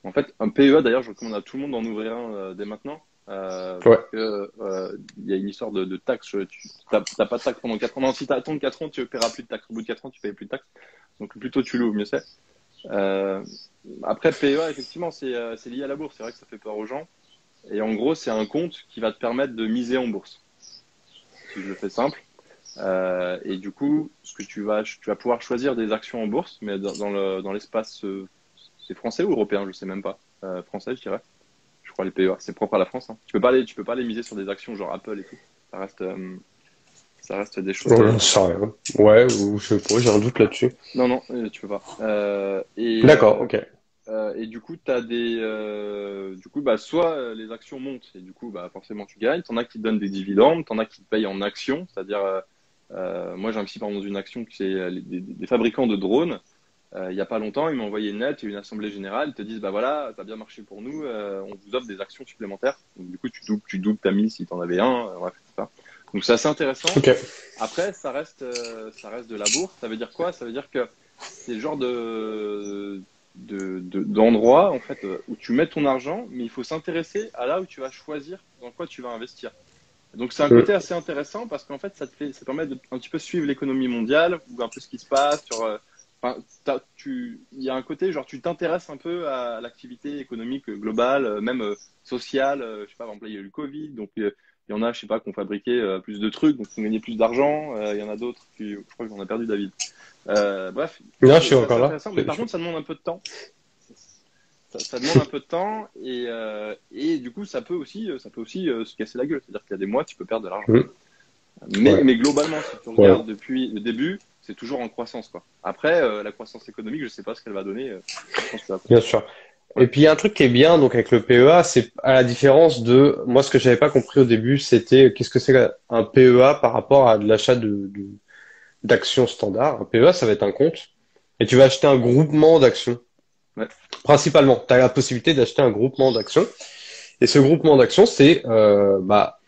En fait, un PEA, d'ailleurs, je recommande à tout le monde d'en ouvrir un euh, dès maintenant. Euh, Ouais. il y a une histoire de, de taxes. Tu n'as pas de taxes pendant 4 ans. Non, si tu attends 4 ans, tu ne paieras plus de taxes. Au bout de 4 ans, tu payes plus de taxes. Donc, plus tôt tu l'ouvres, mieux c'est. Après, PEA, effectivement, c'est euh, c'est lié à la bourse. C'est vrai que ça fait peur aux gens. Et en gros, c'est un compte qui va te permettre de miser en bourse. Si je le fais simple. Euh, et du coup, ce que tu vas, tu vas pouvoir choisir des actions en bourse, mais dans, dans le- dans l'espace, euh, c'est français ou européen, je sais même pas. Euh, français, je dirais. Je crois les PEA, c'est propre à la France. hein. Tu peux pas les, tu peux pas les miser sur des actions genre Apple et tout. Ça reste, euh, ça reste des choses. Ouais, ça, rien. ouais ou je sais pas, j'ai un doute là-dessus. Non, non, tu peux pas. Et, D'accord, ok. Euh, et du coup, as des. euh, du coup, bah, soit euh, les actions montent et du coup, bah, forcément, tu gagnes. T'en as qui te donnent des dividendes, t'en as qui te payent en actions. C'est-à-dire, euh, euh, moi, j'ai investi par exemple dans une action qui c'est des, des fabricants de drones. Il y a pas longtemps, ils m'ont envoyé une lettre et une assemblée générale. Ils te disent, bah voilà, ça a bien marché pour nous, on vous offre des actions supplémentaires. Donc, du coup, tu doubles, tu doubles ta mise si tu en avais un. bref, ça. Donc, c'est assez intéressant. Après, ça reste, ça reste de la bourse. Ça veut dire quoi? Ça veut dire que c'est le genre de de- de- d'endroit en fait euh, où tu mets ton argent, mais il faut s'intéresser à là où tu vas choisir dans quoi tu vas investir. Donc c'est un Mm. côté assez intéressant parce qu'en fait ça te fait, ça permet de un petit peu suivre l'économie mondiale ou un peu ce qui se passe sur. euh, Enfin, tu, il y a un côté genre tu t'intéresses un peu à l'activité économique globale, euh, même euh, sociale. euh, je sais pas, par exemple, il y a eu le Covid, donc euh, Il y en a, je sais pas, qui ont fabriqué plus de trucs, donc qui ont gagné plus d'argent. Il y en a d'autres qui, je crois qu'on a perdu David. bref. Non, je suis encore là. Mais par contre, ça demande un peu de temps. Ça, demande un peu de temps et, et du coup, ça peut aussi, ça peut aussi se casser la gueule. C'est-à-dire qu'il y a des mois, tu peux perdre de l'argent. Mm. Mais, mais globalement, si tu regardes depuis le début, c'est toujours en croissance. Quoi. Après, euh, la croissance économique, je ne sais pas ce qu'elle va donner. Euh, bien sûr. Et puis il y a un truc qui est bien donc avec le PEA, c'est à la différence de moi ce que j'avais pas compris au début, c'était qu'est-ce que c'est un PEA par rapport à l'achat de, d'actions standard. Un PEA, ça va être un compte et tu vas acheter un groupement d'actions. Ouais. Principalement, tu as la possibilité d'acheter un groupement d'actions. Et ce groupement d'actions, c'est euh, bah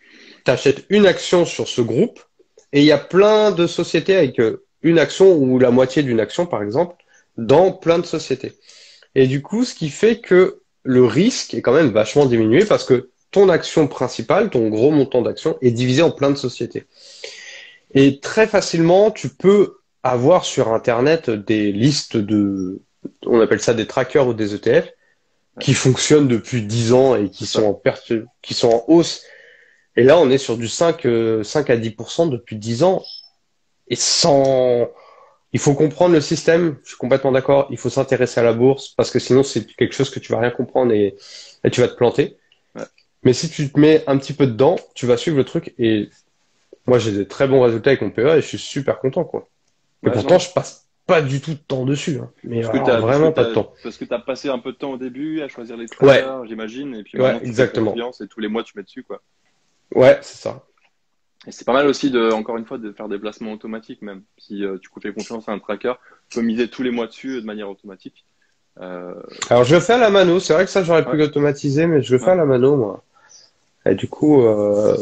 tu achètes une action sur ce groupe et il y a plein de sociétés avec euh, une action ou la moitié d'une action, par exemple, dans plein de sociétés. Et du coup, ce qui fait que le risque est quand même vachement diminué parce que ton action principale, ton gros montant d'action, est divisé en plein de sociétés. Et très facilement, tu peux avoir sur Internet des listes de, on appelle ça des trackers ou des ETF, qui fonctionnent depuis 10 ans et qui sont en perte, qui sont en hausse. Et là, on est sur du 5, 5 euh, à 10% depuis 10 ans et sans. Il faut comprendre le système. Je suis complètement d'accord. Il faut s'intéresser à la bourse parce que sinon c'est quelque chose que tu vas rien comprendre et, tu vas te planter. Mais si tu te mets un petit peu dedans, tu vas suivre le truc. Et moi, j'ai des très bons résultats avec mon PEA et je suis super content, quoi. Et pourtant, je passe pas du tout de temps dessus. Hein. Mais parce que vraiment pas de temps. Parce que tu as passé un peu de temps au début à choisir les traders, j'imagine. Et puis ouais, exactement. et tous les mois, tu mets dessus, quoi. Ouais, c'est ça. Et c'est pas mal aussi de, encore une fois, de faire des placements automatiques même. Si euh, tu fais confiance à un tracker, tu peux miser tous les mois dessus de manière automatique. Euh... Alors je le fais à la mano, c'est vrai que ça j'aurais pu l'automatiser, mais je le fais à la mano moi. Et du coup, euh...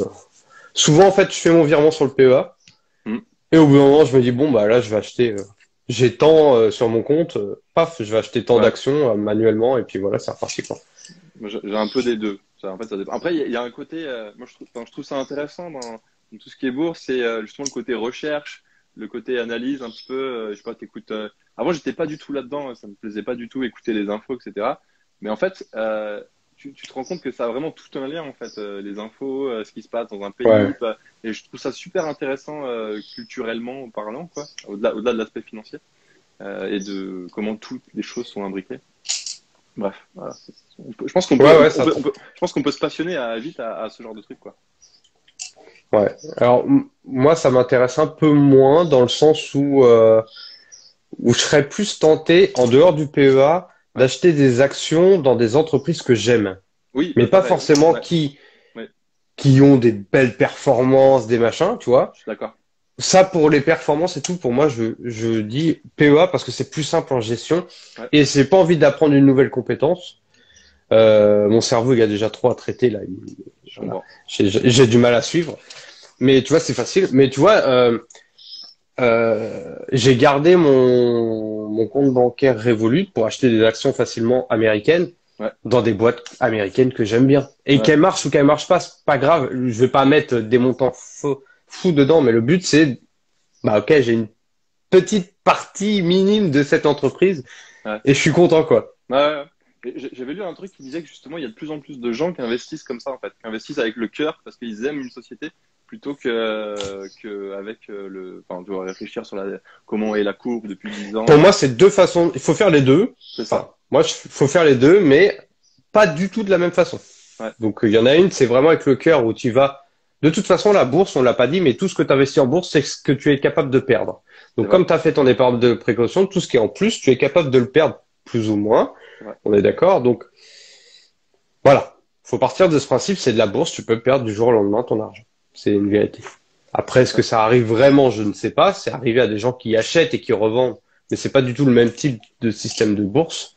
souvent en fait je fais mon virement sur le PEA. Mm. Et au bout d'un moment je me dis bon bah là je vais acheter, euh, j'ai tant euh, sur mon compte, paf, je vais acheter tant d'actions manuellement et puis voilà c'est reparti quoi. J'ai un peu des deux. En fait, ça Après il y, a un côté, moi je trouve, je trouve ça intéressant dans tout ce qui est bourse, c'est euh, justement le côté recherche, le côté analyse un petit peu. Euh, je sais pas, t'écoutes. Euh, avant, j'étais pas du tout là-dedans, ça me plaisait pas du tout écouter les infos, etc. Mais en fait, tu, te rends compte que ça a vraiment tout un lien en fait, les infos, ce qui se passe dans un pays. Et je trouve ça super intéressant culturellement parlant, quoi, au-delà, au-delà de l'aspect financier et de comment toutes les choses sont imbriquées. Bref, voilà. je pense qu'on peut, je pense qu'on peut se passionner à, vite à, à, ce genre de truc, quoi. Ouais. Alors moi, ça m'intéresse un peu moins dans le sens où euh, où je serais plus tenté, en dehors du PEA, d'acheter des actions dans des entreprises que j'aime. Oui. Mais pas forcément qui qui ont des belles performances, des machins, tu vois. D'accord. Ça pour les performances et tout, pour moi, je, je dis PEA parce que c'est plus simple en gestion et c'est pas envie d'apprendre une nouvelle compétence. Euh, mon cerveau, il a déjà trop à traiter là. J'ai du mal à suivre. Mais tu vois, c'est facile. Mais tu vois, euh, euh, j'ai gardé mon, mon compte bancaire Revolut pour acheter des actions facilement américaines dans des boîtes américaines que j'aime bien. Et qu'elles marchent ou qu'elles marchent pas, c'est pas grave. Je vais pas mettre des montants fous, fous dedans, mais le but c'est, bah ok, j'ai une petite partie minime de cette entreprise et je suis content quoi. Ouais, j'avais lu un truc qui disait que justement, il y a de plus en plus de gens qui investissent comme ça, en fait, qui investissent avec le cœur parce qu'ils aiment une société plutôt que, que avec euh, le. Enfin, tu dois réfléchir sur la, comment est la courbe depuis 10 ans. Pour moi, c'est deux façons. Il faut faire les deux. C'est ça. moi, il faut faire les deux, mais pas du tout de la même façon. Ouais. Donc, il y en a une, c'est vraiment avec le cœur où tu vas. De toute façon, la bourse, on l'a pas dit, mais tout ce que tu investis en bourse, c'est ce que tu es capable de perdre. Donc, comme tu as fait ton épargne de précaution, tout ce qui est en plus, tu es capable de le perdre plus ou moins. On est d'accord. Donc, voilà. Faut partir de ce principe, c'est de la bourse, tu peux perdre du jour au lendemain ton argent. C'est une vérité. Après, est-ce que ça arrive vraiment Je ne sais pas. C'est arrivé à des gens qui achètent et qui revendent, mais c'est pas du tout le même type de système de bourse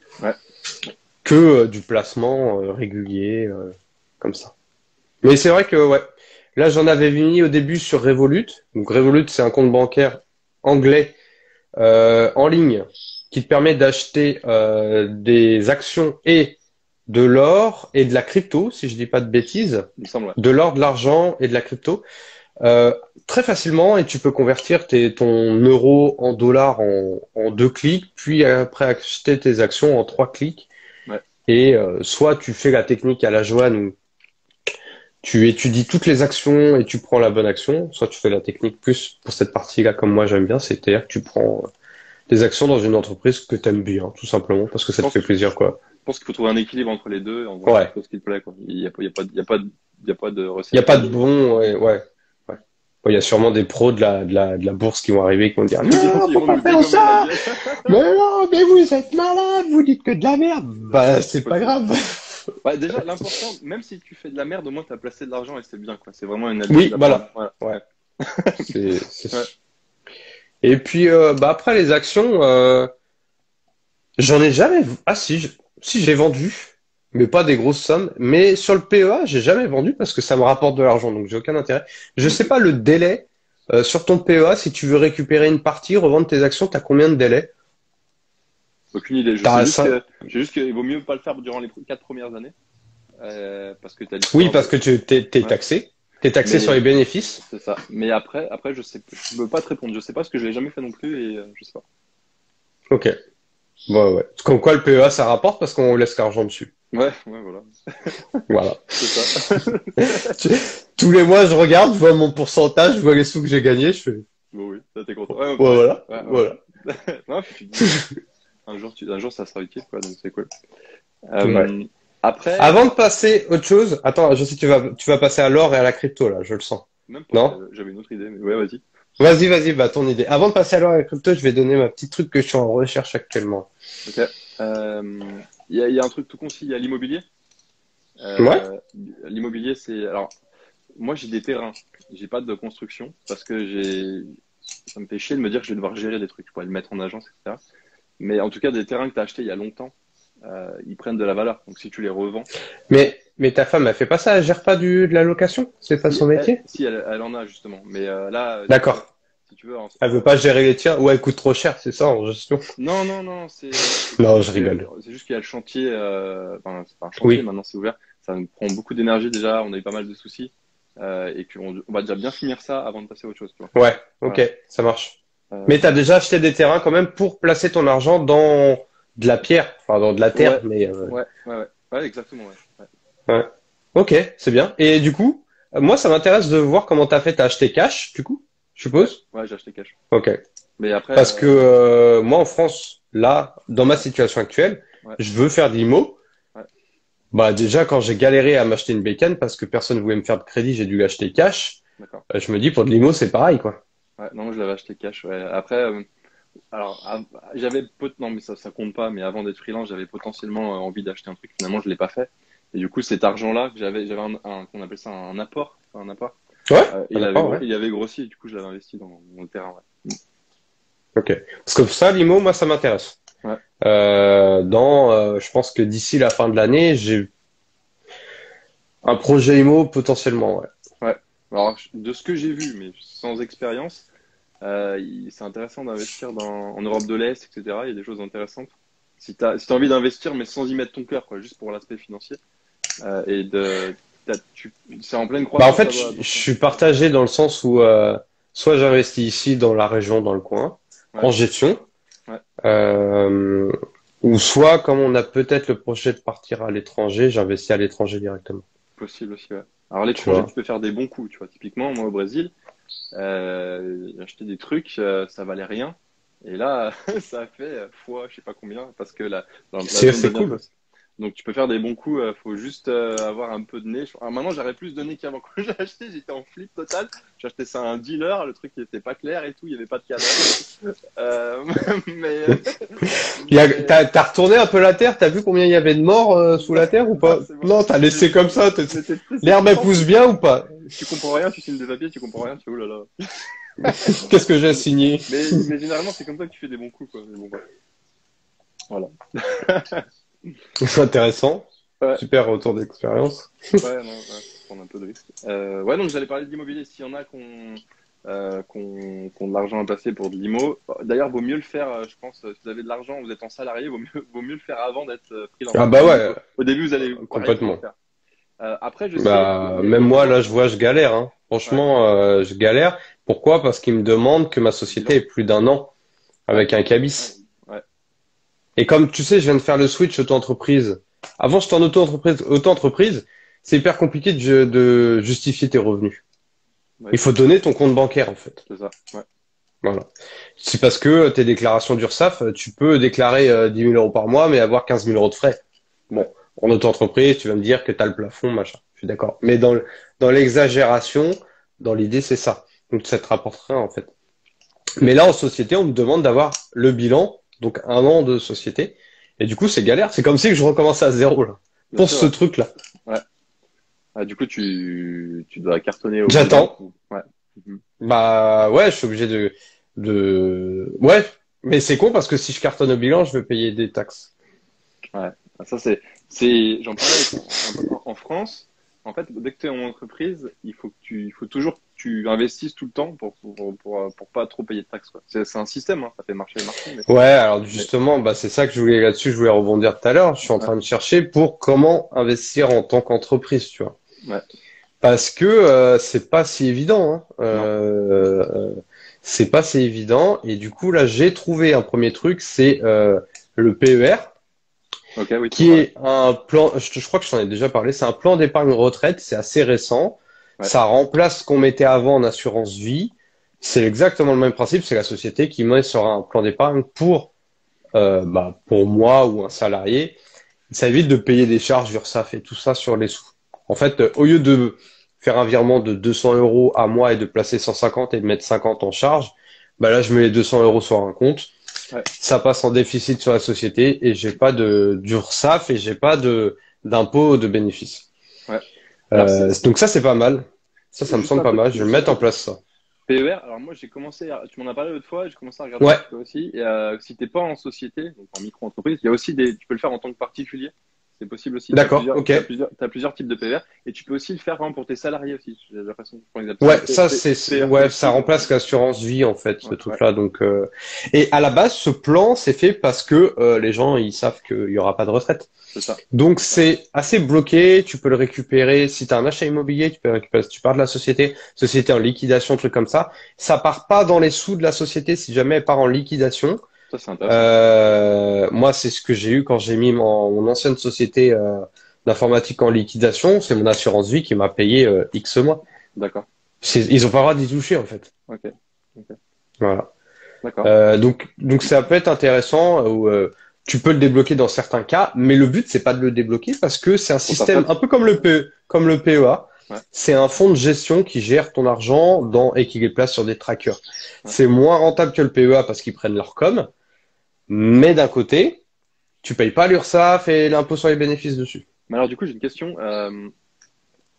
que euh, du placement euh, régulier euh, comme ça. Mais c'est vrai que ouais. Là, j'en avais mis au début sur Revolut. Donc Revolut, c'est un compte bancaire anglais en ligne qui te permet d'acheter des actions et de l'or et de la crypto, si je dis pas de bêtises, de l'or, de l'argent et de la crypto, euh, très facilement et tu peux convertir tes, ton euro en dollars en, deux clics, puis après acheter tes actions en trois clics. Et euh, soit tu fais la technique à la Joanne où tu étudies toutes les actions et tu prends la bonne action. Soit tu fais la technique plus pour cette partie-là, comme moi j'aime bien, c'est-à-dire que tu prends des actions dans une entreprise que tu aimes bien, tout simplement, parce que ça te fait plaisir, quoi. Je pense qu'il faut trouver un équilibre entre les deux, en ouais. ce qui te plaît, quoi. Il n'y a, y a, pas, y a, pas, y a pas de recette. Il n'y a pas de bon, ouais, ouais. Il y a sûrement des pros de la, de la, de la bourse qui vont arriver qui vont dire Non, faut pas faire ça Mais non, mais vous êtes malade, vous dites que de la merde Bah, c'est pas grave bah, Déjà, l'important, même si tu fais de la merde, au moins tu as placé de l'argent et c'est bien, quoi. C'est vraiment une Oui, voilà. voilà. Ouais. c'est, ouais. Et puis, euh, bah, après les actions, euh, j'en ai jamais. Ah, si, si j'ai vendu mais pas des grosses sommes. Mais sur le PEA, j'ai jamais vendu parce que ça me rapporte de l'argent, donc j'ai aucun intérêt. Je sais pas le délai euh, sur ton PEA. Si tu veux récupérer une partie, revendre tes actions, tu as combien de délai Aucune idée. Je sais juste qu'il vaut mieux pas le faire durant les quatre premières années. Euh, parce que as oui, parce que tu es, taxé. Tu es taxé sur les bénéfices. C'est ça. Mais après, après je sais, je peux pas te répondre. Je sais pas parce que je l'ai jamais fait non plus et euh, je sais pas. Ok. Ouais, ouais. Comme quoi le PEA ça rapporte parce qu'on laisse l'argent dessus. Ouais, ouais, voilà. voilà. Ça. Tous les mois, je regarde, je vois mon pourcentage, je vois les sous que j'ai gagnés, je fais. Bon, oui, ça t'es content. Ouais, voilà. voilà. non, un jour, tu... un jour, ça sera utile, quoi, donc c'est cool. Euh, après. Avant de passer autre chose, attends, je sais que tu vas, tu vas passer à l'or et à la crypto, là, je le sens. Même pas, non? J'avais une autre idée, mais ouais, vas-y. Vas-y, vas-y, bah, ton idée. Avant de passer à la crypto, je vais donner ma petite truc que je suis en recherche actuellement. Ok. Euh, il y, a, un truc tout concis, il y a l'immobilier. Euh, ouais. L'immobilier, c'est. Alors, moi, j'ai des terrains. J'ai pas de construction parce que j'ai. Ça me fait chier de me dire que je vais devoir gérer des trucs. Je pourrais le mettre en agence, etc. Mais en tout cas, des terrains que tu as achetés il y a longtemps, euh, ils prennent de la valeur. Donc, si tu les revends. Mais, mais ta femme, elle fait pas ça Elle gère pas du, de la location? C'est pas son métier? Si, elle, elle, en a justement. Mais euh, là. D'accord tu veux. Elle veut pas gérer les tiens? Ou elle coûte trop cher, c'est ça en gestion? Non, non, non, c'est. non, je rigole. C'est juste qu'il y a le chantier, euh... enfin, c'est pas un chantier, maintenant c'est ouvert. Ça nous prend beaucoup d'énergie déjà, on a eu pas mal de soucis. Euh, et qu'on on va déjà bien finir ça avant de passer à autre chose. Tu vois. Ouais, ok, ça marche. Euh... Mais tu as déjà acheté des terrains quand même pour placer ton argent dans de la pierre, enfin dans de la terre, ouais, mais. Euh... Ouais, ouais, ouais, ouais, exactement. Ouais. Ouais. Ok, c'est bien. Et du coup, moi, ça m'intéresse de voir comment tu as fait. Tu as acheté cash, du coup je suppose? Ouais, j'ai acheté cash. Ok. Mais après. Parce que euh, moi, en France, là, dans ma situation actuelle, je veux faire de l'IMO. Ouais. Bah, déjà, quand j'ai galéré à m'acheter une bécane parce que personne voulait me faire de crédit, j'ai dû l'acheter cash. D'accord. Euh, je me dis, pour de l'IMO, c'est pareil, quoi. Ouais, non, je l'avais acheté cash. Ouais. Après, euh, alors, j'avais non, mais ça, ça compte pas. Mais avant d'être freelance, j'avais potentiellement envie d'acheter un truc. Finalement, je l'ai pas fait. Et du coup, cet argent-là, j'avais, j'avais un, un qu'on appelle ça un apport, un apport. Ouais, euh, il, avait, il, avait, grossi et du coup je l'avais investi dans mon terrain. Ouais. Ok. Parce que ça, l'IMO, moi, ça m'intéresse. Ouais. Euh, dans, euh, je pense que d'ici la fin de l'année, j'ai un projet IMO potentiellement. Ouais. Ouais. Alors, de ce que j'ai vu, mais sans expérience, c'est intéressant d'investir dans, en Europe de l'Est, etc. Il y a des choses intéressantes. Si tu as, si as envie d'investir, mais sans y mettre ton cœur, quoi, juste pour l'aspect financier, euh, et de c'est en pleine croissance. Bah en fait, je, suis partagé dans le sens où euh, soit j'investis ici dans la région, dans le coin, en gestion, ouais. euh, ou soit comme on a peut-être le projet de partir à l'étranger, j'investis à l'étranger directement. Possible aussi, ouais. Alors l'étranger, tu peux faire des bons coups, tu vois. Typiquement, moi au Brésil, euh, j'ai acheté des trucs, euh, ça valait rien. Et là, ça a fait fois, je sais pas combien, parce que la, c'est cool. Donc tu peux faire des bons coups, euh, faut juste euh, avoir un peu de nez. Alors, maintenant j'aurais plus de nez qu'avant. Quand j'ai acheté, j'étais en flip total. J'ai acheté ça à un dealer, le truc n'était pas clair et tout, il n'y avait pas de cadavre. euh, mais mais... t'as retourné un peu la terre, t'as vu combien il y avait de morts euh, sous la terre ou pas? Non, t'as laissé comme ça. L'herbe elle pousse bien ou pas? Tu comprends rien, tu signes des papiers, tu comprends rien, tu vois, là Qu'est-ce que j'ai signé? Mais, mais, généralement c'est comme ça que tu fais des bons coups quoi. Voilà. C'est intéressant. Super retour d'expérience. ouais, non, ouais, prendre un peu de risque. Euh, ouais, donc j'allais parler de l'immobilier. S'il y en a qu'on euh, qu'on qu de l'argent à passer pour de l'IMO. D'ailleurs, vaut mieux le faire, euh, je pense, si vous avez de l'argent, vous êtes en salarié, vaut mieux, vaut mieux le faire avant d'être euh, freelance. Ah bah ouais. Au début, vous allez complètement. Euh, après, je bah, même moi, là, je vois, je galère. Hein. Franchement, euh, je galère. Pourquoi? Parce qu'ils me demandent que ma société ait plus d'un an avec un cabis. Et comme tu sais, je viens de faire le switch auto-entreprise. Avant, j'étais en auto-entreprise, auto-entreprise. c'est hyper compliqué de, de justifier tes revenus. Ouais. Il faut donner ton compte bancaire en fait. C'est ça. Ouais. Voilà. C'est parce que tes déclarations d'URSSAF, tu peux déclarer euh, 10 000 euros par mois, mais avoir 15 000 euros de frais. Bon, en auto-entreprise, tu vas me dire que tu as le plafond, machin. Je suis d'accord. Mais dans, dans l'exagération, dans l'idée, c'est ça. Donc ça te rapporterait en fait. Mais là, en société, on me demande d'avoir le bilan, donc un an de société. Et du coup, c'est galère. C'est comme si je recommençais à zéro là. Pour sûr, ce ouais. truc-là. Ah, du coup, tu, tu dois cartonner au J'attends. Ouais. Bah ouais, je suis obligé de, de... Ouais, mais c'est con parce que si je cartonne au bilan, je vais payer des taxes. Ah, Ça, c'est, c'est, j'en parlais un peu en en France. En fait, dès que tu es en entreprise, il faut que tu, il faut toujours tu investisses tout le temps pour, pour, pour, pour pas trop payer de taxes. C'est, un système, hein. Ça fait marcher le marché, mais Ouais, alors justement, bah c'est ça que je voulais là-dessus, je voulais rebondir tout à l'heure. Je suis en train de chercher pour comment investir en tant qu'entreprise, tu vois. Ouais. Parce que euh, c'est pas si évident. Hein. Euh, euh, c'est pas si évident. Et du coup, là, j'ai trouvé un premier truc, c'est euh, le PER, ok, oui. qui est un plan. Je, je crois que je t'en ai déjà parlé. C'est un plan d'épargne retraite. C'est assez récent. Ouais. Ça remplace ce qu'on mettait avant en assurance vie. C'est exactement le même principe. C'est la société qui met sur un plan d'épargne pour, euh, bah, pour moi ou un salarié. Ça évite de payer des charges URSAF et tout ça sur les sous. En fait, euh, au lieu de faire un virement de 200 euros à moi et de placer 150 et de mettre 50 en charge, bah là, je mets les 200 euros sur un compte. Ouais. Ça passe en déficit sur la société et j'ai pas de d'URSAF et j'ai pas de d'impôt de bénéfice. Euh, donc ça, c'est pas mal. Ça, ça me semble pas mal. Je vais mettre en place ça. PER, alors moi j'ai commencé, à- tu m'en as parlé l'autre fois, j'ai commencé à regarder Ouais. aussi. Et euh, si t'es pas en société, donc en micro-entreprise, il y a aussi des, tu peux le faire en tant que particulier. C'est possible aussi. D'accord, ok. T'as plusieurs, t'as plusieurs types de PER et tu peux aussi le faire hein, pour tes salariés aussi. Par exemple. Ouais, ça c'est- ouais, ça remplace l'assurance vie en fait, ce Ouais, truc-là. Donc euh, et à la base, ce plan c'est fait parce que euh, les gens ils savent qu'il y aura pas de retraite. C'est ça. Donc c'est assez bloqué. Tu peux le récupérer si tu as un achat immobilier, tu peux le récupérer si tu pars de la société, société en liquidation, truc comme ça. Ça part pas dans les sous de la société si jamais elle part en liquidation. Ça. Euh, moi, c'est ce que j'ai eu quand j'ai mis mon, mon ancienne société euh, d'informatique en liquidation. C'est mon assurance vie qui m'a payé euh, X mois. D'accord. Ils ont pas le droit d'y toucher en fait. Ok. Voilà. D'accord. Donc, donc ça peut être intéressant. Où, tu peux le débloquer dans certains cas, mais le but c'est pas de le débloquer parce que c'est un système un peu comme le PE, comme le PEA. Ouais. C'est un fonds de gestion qui gère ton argent dans, et qui les place sur des trackers. Ouais. C'est moins rentable que le PEA parce qu'ils prennent leur com, mais d'un côté, tu payes pas l'URSSAF et l'impôt sur les bénéfices dessus. Mais alors du coup j'ai une question. Euh,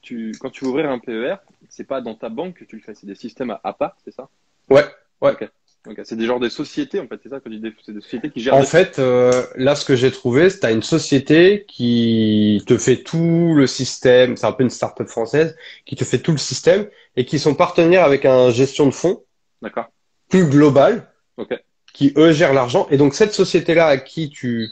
tu, quand tu veux ouvrir un PER, c'est pas dans ta banque que tu le fais, c'est des systèmes à, à part, c'est ça? Ouais, ouais. Ok. Ok. C'est des genres de sociétés en fait, c'est ça quand tu dis des- c'est des sociétés qui gèrent. En des- fait, euh, là, ce que j'ai trouvé, c'est t'as une société qui te fait tout le système, c'est un peu une start-up française, qui te fait tout le système et qui sont partenaires avec un gestion de fonds D'accord. plus global, Ok. Qui eux gèrent l'argent. Et donc cette société-là à qui tu,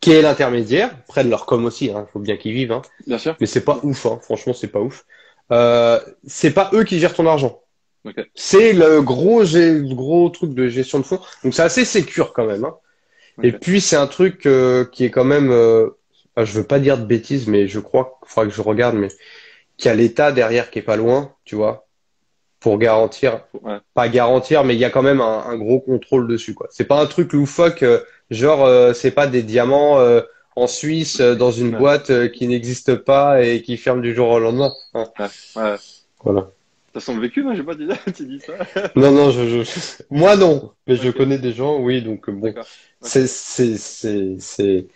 qui est l'intermédiaire, prennent leur com aussi, hein, faut bien qu'ils vivent, hein, Bien sûr. mais c'est pas ouf, hein, franchement, c'est pas ouf. Euh, c'est pas eux qui gèrent ton argent. C'est le gros, gros truc de gestion de fonds. Donc c'est assez sécure quand même. Hein. Et puis c'est un truc euh, qui est quand même, euh, ah, je veux pas dire de bêtises, mais je crois qu'il faudra que je regarde, mais qu'il y a l'État derrière qui est pas loin, tu vois, pour garantir, Ouais. pas garantir, mais il y a quand même un, un gros contrôle dessus, quoi. C'est pas un truc loufoque, euh, genre euh, c'est pas des diamants euh, en Suisse euh, dans une Ouais. boîte qui n'existe pas et qui ferme du jour au lendemain. hein. Ouais. Voilà. T'as son vécu, non J'ai pas dit tu dis ça. Non, non, je, je... moi non, mais je connais des gens, oui, donc bon. C'est, c'est, c'est, c'est,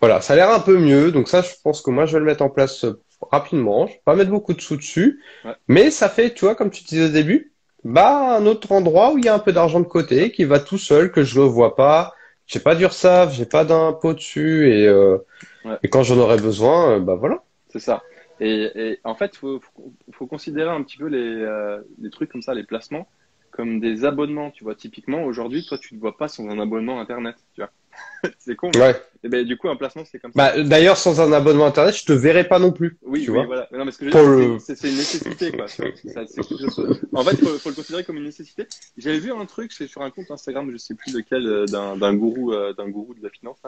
voilà, ça a l'air un peu mieux. Donc ça, je pense que moi, je vais le mettre en place rapidement. Je vais pas mettre beaucoup de sous dessus, Ouais. mais ça fait, tu vois, comme tu disais au début, bah un autre endroit où il y a un peu d'argent de côté, qui va tout seul, que je ne vois pas. J'ai pas d'URSSAF, j'ai pas d'impôt dessus, et, euh, Ouais. et quand j'en aurai besoin, euh, bah voilà. C'est ça. Et, et en fait, faut, faut, faut considérer un petit peu les, euh, les trucs comme ça, les placements, comme des abonnements. Tu vois, typiquement, aujourd'hui, toi, tu ne vois pas sans un abonnement Internet. Tu vois, c'est con. mais- Ouais. Et ben, du coup, un placement, c'est comme ça. Bah d'ailleurs, sans un abonnement internet, je te verrai pas non plus. oui, tu oui, vois. voilà. Mais non, mais ce que je Pour veux dire, le- c'est- une nécessité, quoi. En fait, faut, faut le considérer comme une nécessité. J'avais vu un truc, c'est sur un compte Instagram, je sais plus lequel, euh, d'un gourou, euh, d'un gourou de la finance,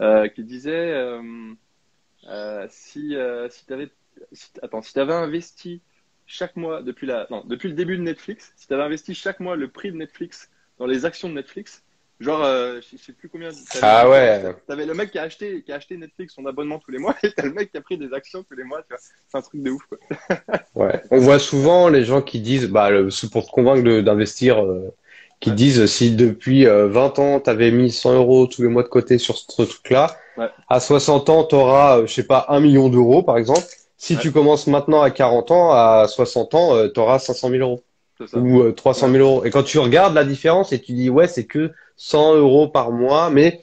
euh, qui disait, euh, euh, si, si tu avais, attends, si avais investi chaque mois depuis la, non, depuis le début de Netflix, si tu avais investi chaque mois le prix de Netflix dans les actions de Netflix, genre, euh, je sais plus combien. Ah ouais. T'avais le mec qui a acheté, qui a acheté Netflix son abonnement tous les mois, et t'as le mec qui a pris des actions tous les mois. Tu vois, c'est un truc de ouf. Quoi. ouais. On voit souvent les gens qui disent, bah, pour te convaincre d'investir. Euh, qui Ouais. disent si depuis euh, 20 ans tu avais mis 100 euros tous les mois de côté sur ce truc-là, Ouais. à 60 ans tu auras, je sais pas, 1 million d'euros par exemple. Si Ouais. tu commences maintenant à 40 ans, à 60 ans, tu auras 500 000 euros ça. ou euh, 300 000 euros. Et quand tu regardes la différence et tu dis ouais c'est que 100 euros par mois, mais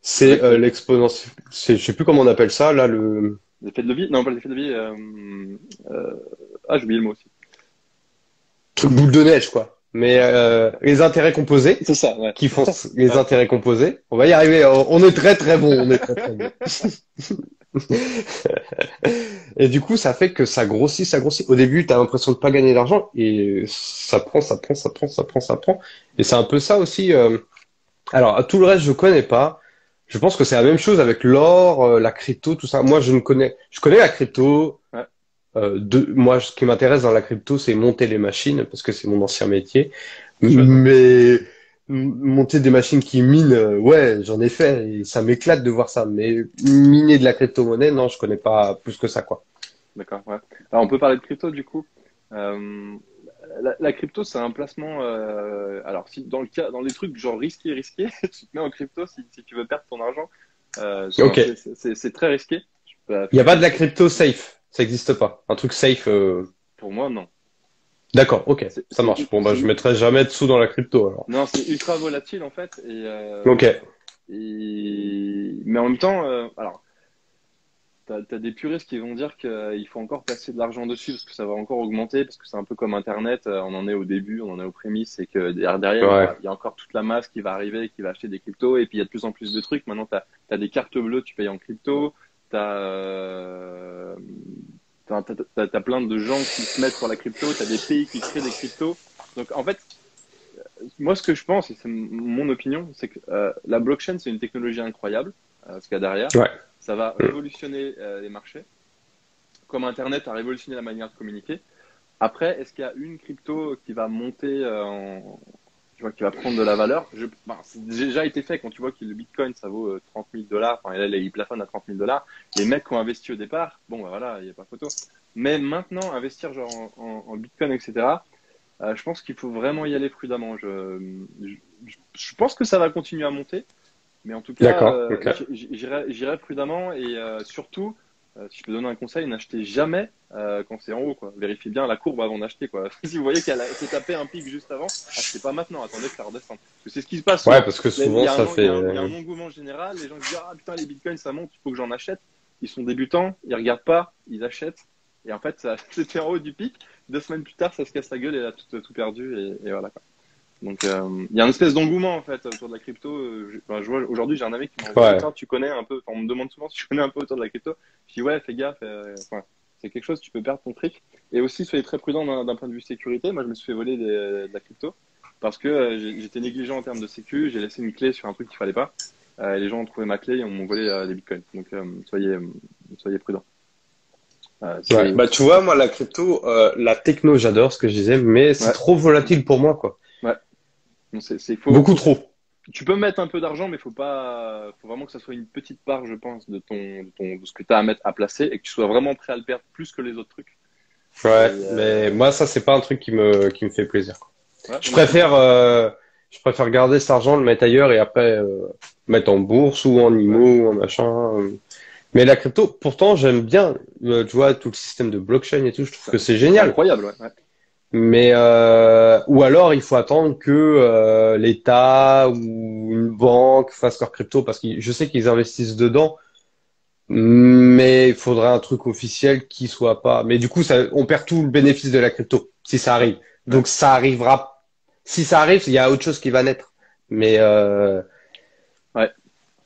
c'est euh, l'exponentiel, c'est, je sais plus comment on appelle ça là le L'effet de levier? Non, pas l'effet de levier. Euh, euh, ah, j'ai oublié le mot aussi. truc boule de neige quoi. Mais euh, les intérêts composés. C'est ça, ouais. qui font les intérêts composés. On va y arriver. On est très très bon. On est très très bon. Et du coup, ça fait que ça grossit, ça grossit. Au début, tu as l'impression de pas gagner d'argent et ça prend, ça prend, ça prend, ça prend, ça prend. Et c'est un peu ça aussi. euh, Alors, tout le reste, je connais pas. Je pense que c'est la même chose avec l'or, euh, la crypto, tout ça. Moi, je ne connais, je connais la crypto. Ouais. Euh, de, moi, ce qui m'intéresse dans la crypto, c'est monter les machines parce que c'est mon ancien métier. Mais monter des machines qui minent, euh, ouais, j'en ai fait et ça m'éclate de voir ça. Mais miner de la crypto-monnaie, non, je connais pas plus que ça, quoi. D'accord, ouais. Alors, on peut parler de crypto du coup. Euh, la, la crypto, c'est un placement. euh, alors, si dans le cas, dans les trucs genre risqué, risqué, tu te mets en crypto si, si tu veux perdre ton argent. Euh, c'est- très risqué. Il n'y a pas de la crypto safe. Ça n'existe pas. Un truc safe. euh, Pour moi, non. D'accord, ok, ça marche. Bon, bah, je mettrai jamais de sous dans la crypto, alors. Non, c'est ultra volatile en fait. Et, euh, Ok. et- Mais en même temps, euh, alors, t'as, t'as des puristes qui vont dire qu'il faut encore placer de l'argent dessus parce que ça va encore augmenter, parce que c'est un peu comme Internet, on en est au début, on en est aux prémices, et que derrière, derrière, Ouais. il y a- il y a encore toute la masse qui va arriver, qui va acheter des cryptos, et puis il y a de plus en plus de trucs. Maintenant, t'as, t'as des cartes bleues, tu payes en crypto, t'as, euh, t'as, t'as, plein de gens qui se mettent pour la crypto, t'as des pays qui créent des cryptos. Donc, en fait, moi, ce que je pense, et c'est mon opinion, c'est que euh, la blockchain, c'est une technologie incroyable, euh, ce qu'il y a derrière. Ouais. Ça va révolutionner euh, les marchés, comme Internet a révolutionné la manière de communiquer. Après, est-ce qu'il y a une crypto qui va monter euh, en, vois, qui va prendre de la valeur Je, ben, C'est déjà été fait quand tu vois que le Bitcoin, ça vaut euh, 30 000 dollars. Enfin, là, il plafonne à 30 000 dollars. Les mecs qui ont investi au départ, bon, ben, voilà, il n'y a pas photo. Mais maintenant, investir genre en, en- en Bitcoin, etc. euh, je pense qu'il faut vraiment y aller prudemment. Je, je, je pense que ça va continuer à monter, mais en tout cas, euh, j'irai j'irai prudemment et euh, surtout, euh, si je peux donner un conseil, n'achetez jamais euh, quand c'est en haut. Quoi. Vérifiez bien la courbe avant d'acheter. Quoi. si vous voyez qu'elle a- s'est tapé un pic juste avant, achetez pas maintenant. Attendez que ça redescende. Parce que c'est ce qui se passe. Ouais, parce que Il y a- il souvent, ça fait. Il y, a un- il y a un engouement général. Les gens disent Ah putain, les bitcoins ça monte, il faut que j'en achète. Ils sont débutants, ils regardent pas, ils achètent. Et en fait, c'était en haut du pic. Deux semaines plus tard, ça se casse la gueule et a tout, tout perdu. Et, et voilà. Quoi. Donc, euh, il y a une espèce d'engouement en fait autour de la crypto. Euh, je, enfin, je vois aujourd'hui, j'ai un ami qui m'a Ouais. dit Tiens, Tu connais un peu enfin, On me demande souvent si je connais un peu autour de la crypto. Je dis Ouais, fais gaffe. euh, c'est quelque chose, tu peux perdre ton fric. Et aussi, soyez très prudent d'un point de vue sécurité. Moi, je me suis fait voler des- de la crypto parce que euh, j'étais négligent en termes de sécu. J'ai laissé une clé sur un truc qu'il fallait pas. Et les gens ont trouvé ma clé et m'ont volé des bitcoins. Donc, soyez, soyez prudents. Euh, Ouais. Bah, tu vois, moi, la crypto, euh, la techno, j'adore ce que je disais, mais c'est Ouais. trop volatile pour moi, quoi. C'est- c'est- Beaucoup trop. Tu peux mettre un peu d'argent, mais faut pas, faut vraiment que ça soit une petite part, je pense, de ton, de ton, de ce que tu as à mettre à placer et que tu sois vraiment prêt à le perdre plus que les autres trucs. Ouais, euh, mais moi, ça, c'est pas un truc qui me, qui me fait plaisir. Ouais, Je préfère, euh, je préfère garder cet argent, le mettre ailleurs et après euh, mettre en bourse ou en IMO ou en machin. Mais la crypto, pourtant, j'aime bien, tu vois, tout le système de blockchain et tout, je trouve que c'est c'est génial. incroyable, ouais. ouais. Mais euh, ou alors il faut attendre que euh, l'État ou une banque fasse leur crypto parce que je sais qu'ils investissent dedans, mais il faudrait un truc officiel qui soit pas. Mais du coup, on perd tout le bénéfice de la crypto si ça arrive. Donc ça arrivera. Si ça arrive, il y a autre chose qui va naître. Mais euh,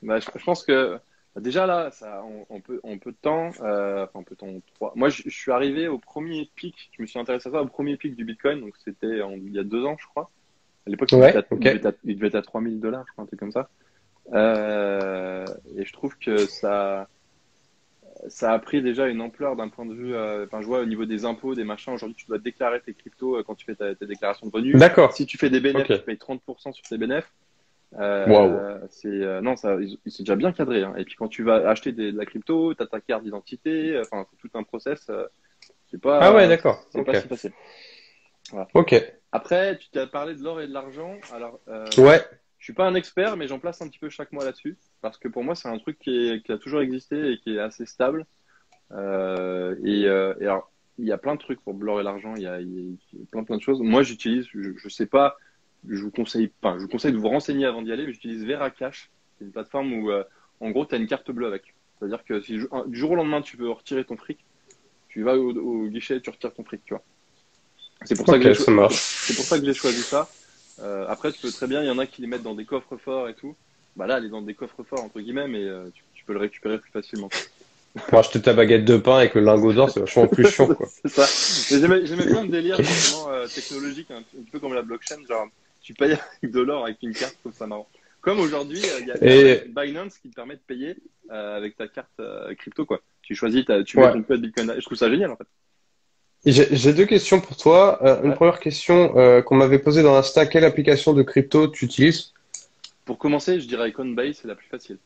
Bah, je, pense que déjà là, ça, on, on peut, on peu de temps, euh, enfin, on peut de temps, trois. Moi, je, je suis arrivé au premier pic. Je me suis intéressé à ça au premier pic du Bitcoin, donc c'était il y a deux ans, je crois. À l'époque, il, Ouais, devait être à- ok. il devait être à- il devait être à 3000 dollars, je crois, un truc comme ça. Euh, et je trouve que ça, ça a pris déjà une ampleur d'un point de vue. euh, Enfin, je vois au niveau des impôts, des machins. Aujourd'hui, tu dois déclarer tes cryptos euh, quand tu fais ta, tes déclarations de revenus. D'accord. Si tu fais des bénéfices, tu payes 30% sur tes bénéfices. Euh, Waouh. c'est euh, non, ça, ils- c'est déjà bien cadré. Hein. Et puis quand tu vas acheter des- de la crypto, tu as ta carte d'identité. euh, Enfin, c'est tout un process. euh, c'est pas. Ah ouais, d'accord. C'est Ok. pas si facile. Ok. Après, tu t'as parlé de l'or et de l'argent. Alors, Ouais. je suis pas un expert, mais j'en place un petit peu chaque mois là-dessus. Parce que pour moi, c'est un truc qui, est- qui a toujours existé et qui est assez stable. Euh, et, et alors, il y a plein de trucs pour l'or et l'argent. Il y a, il y a plein, plein de choses. Moi, j'utilise, je, je sais pas, je vous conseille pas, je vous conseille de vous renseigner avant d'y aller, mais j'utilise Veracash. C'est une plateforme où, euh, en gros, tu as une carte bleue avec. C'est-à-dire que si un- du jour au lendemain, tu veux retirer ton fric, tu vas au, au guichet, tu retires ton fric, tu vois. C'est pour ça Ok, que j'ai ça cho- pour ça que j'ai choisi ça. Euh, après, tu peux très bien, il y en a qui les mettent dans des coffres forts et tout. Bah là, elle est dans des coffres forts, entre guillemets, mais euh, tu, tu peux le récupérer plus facilement. Pour acheter ta baguette de pain avec le lingot d'or, c'est vachement plus chiant, quoi. C'est ça. Mais J'aimais plein de délires euh, technologiques, un, un peu comme la blockchain, genre tu payes avec de l'or avec une carte, je trouve ça marrant. Comme aujourd'hui, euh, il y a Et- Binance qui te permet de payer euh, avec ta carte euh, crypto, quoi. Tu choisis, ta- tu Ouais. mets ton code Bitcoin. Je trouve ça génial en fait. J'ai deux questions pour toi. Euh, une Ouais. première question euh, qu'on m'avait posée dans Insta, quelle application de crypto tu utilises? Pour commencer, je dirais Coinbase, c'est la plus facile.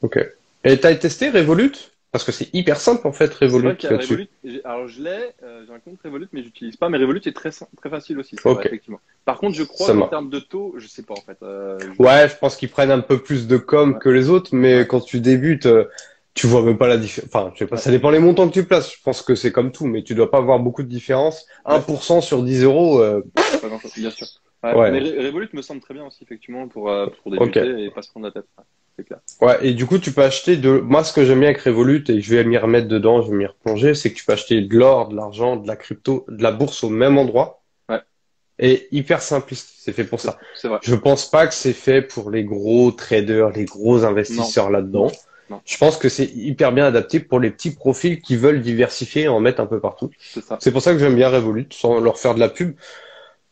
Ok. Et t'as testé Revolut? Parce que c'est hyper simple en fait Revolut là-dessus. Alors je l'ai, euh, j'ai un compte Revolut, mais j'utilise pas. Mais Revolut est très très facile aussi. c'est Ok. vrai, effectivement. Par contre, je crois qu'en termes de taux, je sais pas en fait. Euh, je- Ouais, je pense qu'ils prennent un peu plus de com Ouais. que les autres, mais Ouais. quand tu débutes, euh, tu vois même pas la différence. Enfin, je sais pas, ça dépend les montants que tu places. Je pense que c'est comme tout, mais tu dois pas avoir beaucoup de différence. 1% sur 10 euros, euh, pas grand-chose, bien sûr. Ouais, Ouais. Mais Re- Revolut me semble très bien aussi effectivement pour pour débuter et pas se prendre la tête. Ouais, c'est clair. Ouais, et du coup, tu peux acheter de. Moi, ce que j'aime bien avec Revolut, et je vais m'y remettre dedans, je vais m'y replonger, c'est que tu peux acheter de l'or, de l'argent, de la crypto, de la bourse au même endroit. Ouais. Et hyper simpliste, c'est fait pour ça. C'est vrai. Je pense pas que c'est fait pour les gros traders, les gros investisseurs là-dedans. Non. Je pense que c'est hyper bien adapté pour les petits profils qui veulent diversifier et en mettre un peu partout. C'est ça. C'est pour ça que j'aime bien Revolut, sans leur faire de la pub,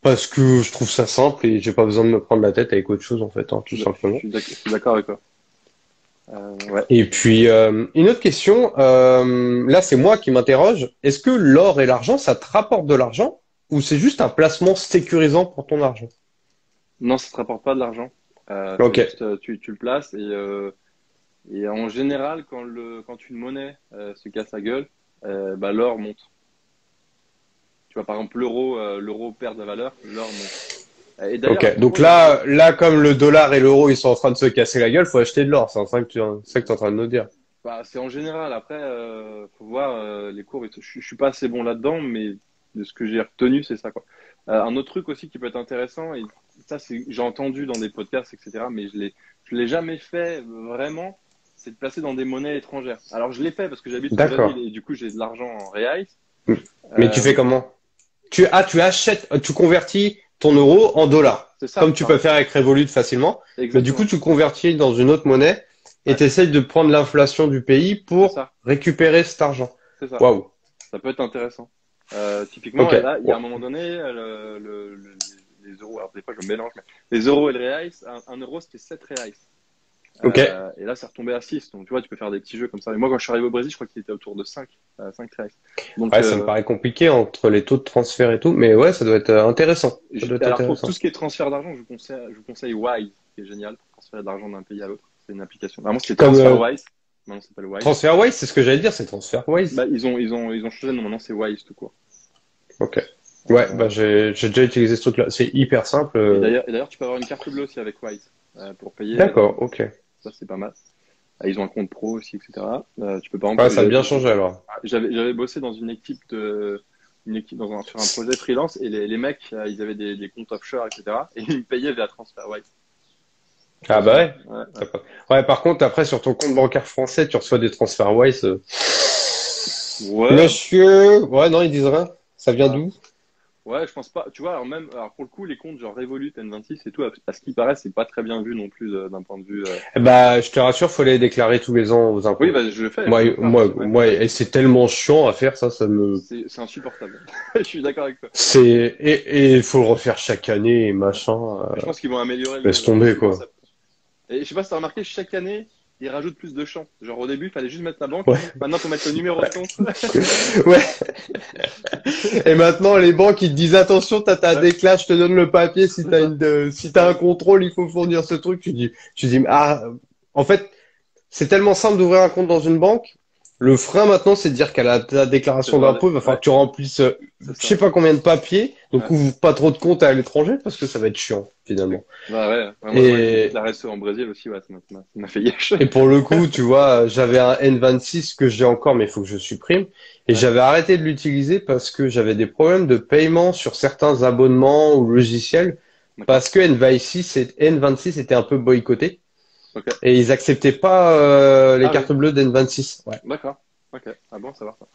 parce que je trouve ça simple et j'ai pas besoin de me prendre la tête avec autre chose en fait, hein, tout Je simplement. je suis d'accord avec toi. Euh, ouais. Et puis, euh, une autre question, euh, là c'est moi qui m'interroge, est-ce que l'or et l'argent, ça te rapporte de l'argent ou c'est juste un placement sécurisant pour ton argent? Non, ça te rapporte pas de l'argent. Euh, Ok. c'est juste, tu, tu le places et, et en général, quand, le, quand une monnaie se casse la gueule, bah, l'or monte. Tu vois, par exemple, l'euro, l'euro perd de valeur, l'or monte. Et Ok, donc là, là comme le dollar et l'euro ils sont en train de se casser la gueule, faut acheter de l'or, c'est ça que tu es en train de nous dire. bah, c'est en général. Après, euh, faut voir euh, les cours. et tout. Je, je suis pas assez bon là-dedans, mais de ce que j'ai retenu, c'est ça quoi. Euh, un autre truc aussi qui peut être intéressant, et ça, j'ai entendu dans des podcasts, etc., mais je l'ai, je l'ai jamais fait vraiment, c'est de placer dans des monnaies étrangères. Alors, je l'ai fait parce que j'habite. Brésil et du coup, j'ai de l'argent en reais. Mm. Mais Euh, tu fais comment? Tu, ah, tu achètes, tu convertis ton euro en dollars, ça, comme tu peux faire avec Revolut facilement. Mais du coup, tu convertis dans une autre monnaie et Ouais. tu essayes de prendre l'inflation du pays pour récupérer cet argent. c'est ça. Waouh. Ça peut être intéressant. Euh, typiquement, là, il y a un moment donné, euh, le, le- le- les euros, alors des fois je me mélange, mais les euros et les reais, un, un euro c'était 7 reais. Euh, et là, c'est retombé à 6. Donc, tu vois, tu peux faire des petits jeux comme ça. Et moi, quand je suis arrivé au Brésil, je crois qu'il était autour de 5, euh, 5 reais. Donc, Ouais, ça euh, me paraît compliqué entre les taux de transfert et tout, mais ouais, ça doit être euh, intéressant. Ça je- doit être alors, pour tout ce qui est transfert d'argent, je vous conseille, je vous conseille Wise, qui est génial pour transférer de l'argent d'un pays à l'autre. C'est une application. Vraiment, c'était TransferWise. Maintenant, ça s'appelle Wise. TransferWise, c'est ce que j'allais dire, c'est TransferWise. Bah, ils ont, ils ont, ils ont changé nom. Maintenant, c'est Wise tout court. Ok. Ouais, Euh, bah j'ai j'ai déjà utilisé ce truc-là. C'est hyper simple. Et euh, d'ailleurs, et d'ailleurs, tu peux avoir une carte bleue aussi avec Wise euh, pour payer. D'accord, ok. Ça, c'est pas mal. Ah, ils ont un compte pro aussi, etc. Euh, tu peux Ouais, exemple. ça a bien changé alors. J'avais, j'avais bossé dans une équipe de, une équipe dans un, sur un projet freelance et les, les mecs, euh, ils avaient des, des comptes offshore, etc. Et ils me payaient via TransferWise. Ah bah ouais. Ouais, pas- par contre, après, sur ton compte bancaire français, tu reçois des TransferWise. euh, ouais. Monsieur, ouais, non, ils disent rien. Ça vient Ah. d'où? Ouais, je pense pas. Tu vois, alors même, alors pour le coup, les comptes genre Revolut, N26 et tout, à ce qui paraît, c'est pas très bien vu non plus euh, d'un point de vue. euh, Eh Bah, je te rassure, faut les déclarer tous les ans aux impôts. Oui, bah, je le fais. Moi, je le fais, moi, ouais. moi, et c'est tellement chiant à faire, ça, ça me, C'est, insupportable. je suis d'accord avec toi. c'est, et, et il faut le refaire chaque année et machin. euh. Je pense qu'ils vont améliorer le. Laisse tomber, quoi. Et je sais pas si t'as remarqué, chaque année, ils rajoutent plus de champs. Genre au début, il fallait juste mettre la banque. Ouais. Maintenant, faut mettre le numéro de compte. Ouais. Et maintenant, les banques, ils te disent attention, t'as ta déclat, je te donne le papier. Si t'as une, de- si t'as un contrôle, il faut fournir ce truc. Tu dis, tu dis, ah, en fait, c'est tellement simple d'ouvrir un compte dans une banque. Le frein maintenant, c'est de dire qu'à la, ta déclaration d'impôt, il va falloir Ouais. que tu remplisses, euh, je sais pas combien de papiers. Donc, Ouais. ouvre pas trop de comptes à l'étranger parce que ça va être chiant, finalement. Bah ouais. ouais moi, Et- la RSE en Brésil aussi, ouais, ça m'a- fait yèche. Et pour le coup, tu vois, j'avais un N26 que j'ai encore, mais il faut que je supprime. Et j'avais arrêté de l'utiliser parce que j'avais des problèmes de paiement sur certains abonnements ou logiciels. Parce que N26, est- N26 était un peu boycotté. Et ils acceptaient pas euh, les Ah cartes bleues d'N26. Ouais. D'accord. Ok. Ah bon, ça va. ça.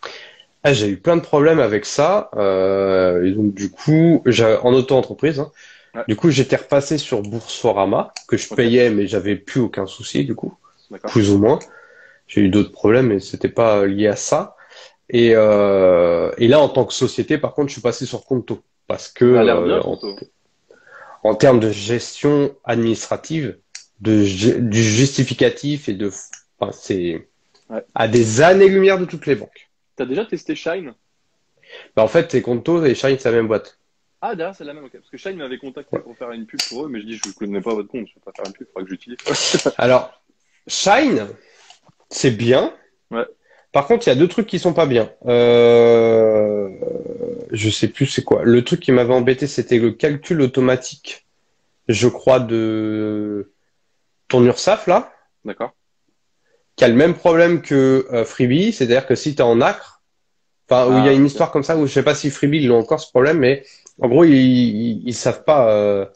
Ah, j'ai eu plein de problèmes avec ça. Euh, et donc, du coup, en auto-entreprise, hein. Ouais. du coup, j'étais repassé sur Boursorama, que je payais, mais j'avais plus aucun souci, du coup plus ou moins. J'ai eu d'autres problèmes, mais c'était pas lié à ça. Et, euh, et là, en tant que société, par contre, je suis passé sur Conto parce que Ça a l'air bien, euh, en termes de gestion administrative, de du justificatif et de, enfin, c'est Ouais. à des années-lumière de toutes les banques. T'as déjà testé Shine? Bah, en fait, c'est Conto et Shine, c'est la même boîte. Ah, derrière, c'est la même, ok. Parce que Shine m'avait contacté pour faire une pub pour eux, mais je dis, je ne connais pas votre compte, je vais pas faire une pub, il faudra que j'utilise. Alors, Shine, c'est bien. Ouais. Par contre, il y a deux trucs qui sont pas bien. Euh, je sais plus c'est quoi. Le truc qui m'avait embêté, c'était le calcul automatique, je crois, de ton URSAF, là, D'accord. qui a le même problème que euh, Freebie, c'est-à-dire que si tu es en acre, enfin, où il y a Ah, une histoire comme ça, où je sais pas si Freebie, ils ont encore ce problème, mais en gros, ils, ils, ils savent pas, euh,